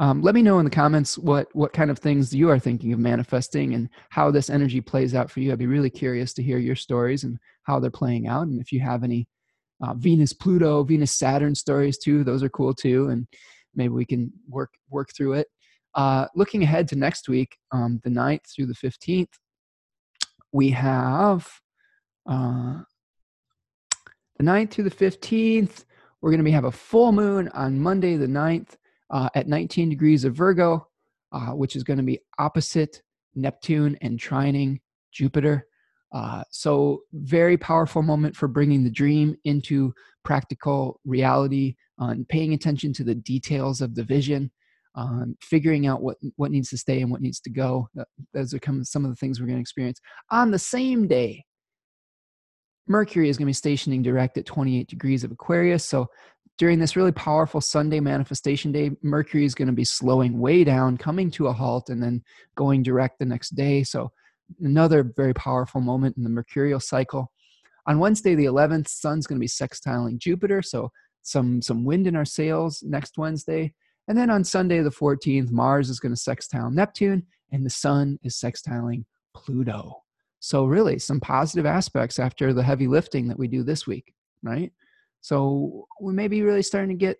Um, let me know in the comments what what kind of things you are thinking of manifesting and how this energy plays out for you. I'd be really curious to hear your stories and how they're playing out. And if you have any uh, Venus Pluto, Venus Saturn stories too, those are cool too. And maybe we can work work through it. Uh, looking ahead to next week, um, the 9th through the 15th, we have uh, the 9th through the 15th. We're going to have a full moon on Monday the 9th uh, at 19 degrees of Virgo, uh, which is going to be opposite Neptune and trining Jupiter. Uh, so, very powerful moment for bringing the dream into practical reality, and paying attention to the details of the vision, um, figuring out what what needs to stay and what needs to go. Those are some of the things we're going to experience on the same day. Mercury is going to be stationing direct at 28 degrees of Aquarius. So during this really powerful Sunday manifestation day, Mercury is going to be slowing way down, coming to a halt, and then going direct the next day. So, another very powerful moment in the mercurial cycle. On Wednesday, the 11th, Sun's going to be sextiling Jupiter. So, some, some wind in our sails next Wednesday. And then on Sunday, the 14th, Mars is going to sextile Neptune, and the Sun is sextiling Pluto. So, really, some positive aspects after the heavy lifting that we do this week, right? So we may be really starting to get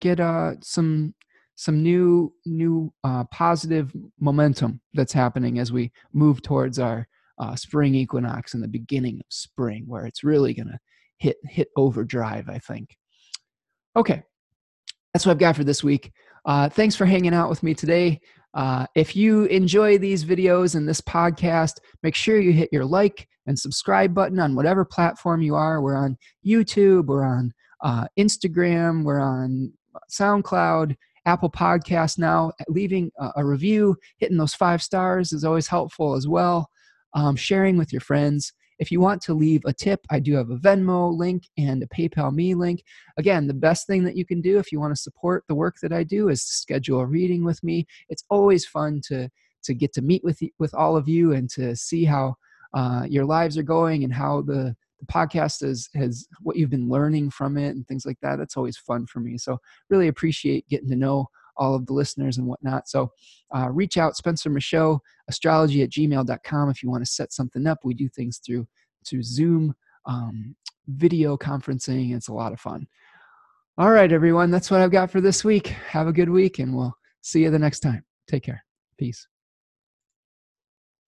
get uh, some some new new uh, positive momentum that's happening as we move towards our uh, spring equinox and the beginning of spring, where it's really going to hit hit overdrive. I think. Okay, that's what I've got for this week. Uh, thanks for hanging out with me today. Uh, if you enjoy these videos and this podcast, make sure you hit your like and subscribe button on whatever platform you are. We're on YouTube, we're on uh, Instagram, we're on SoundCloud, Apple Podcast now. Leaving a, a review, hitting those five stars is always helpful as well. Um, sharing with your friends. If you want to leave a tip, I do have a Venmo link and a PayPal Me link. Again, the best thing that you can do if you want to support the work that I do is schedule a reading with me. It's always fun to to get to meet with with all of you and to see how uh, your lives are going and how the the podcast is has what you've been learning from it and things like that. That's always fun for me. So really appreciate getting to know all of the listeners and whatnot. So uh, reach out, Spencer Michaud, astrology at gmail.com if you want to set something up. We do things through through Zoom, um, video conferencing. It's a lot of fun. All right, everyone. That's what I've got for this week. Have a good week, and we'll see you the next time. Take care. Peace.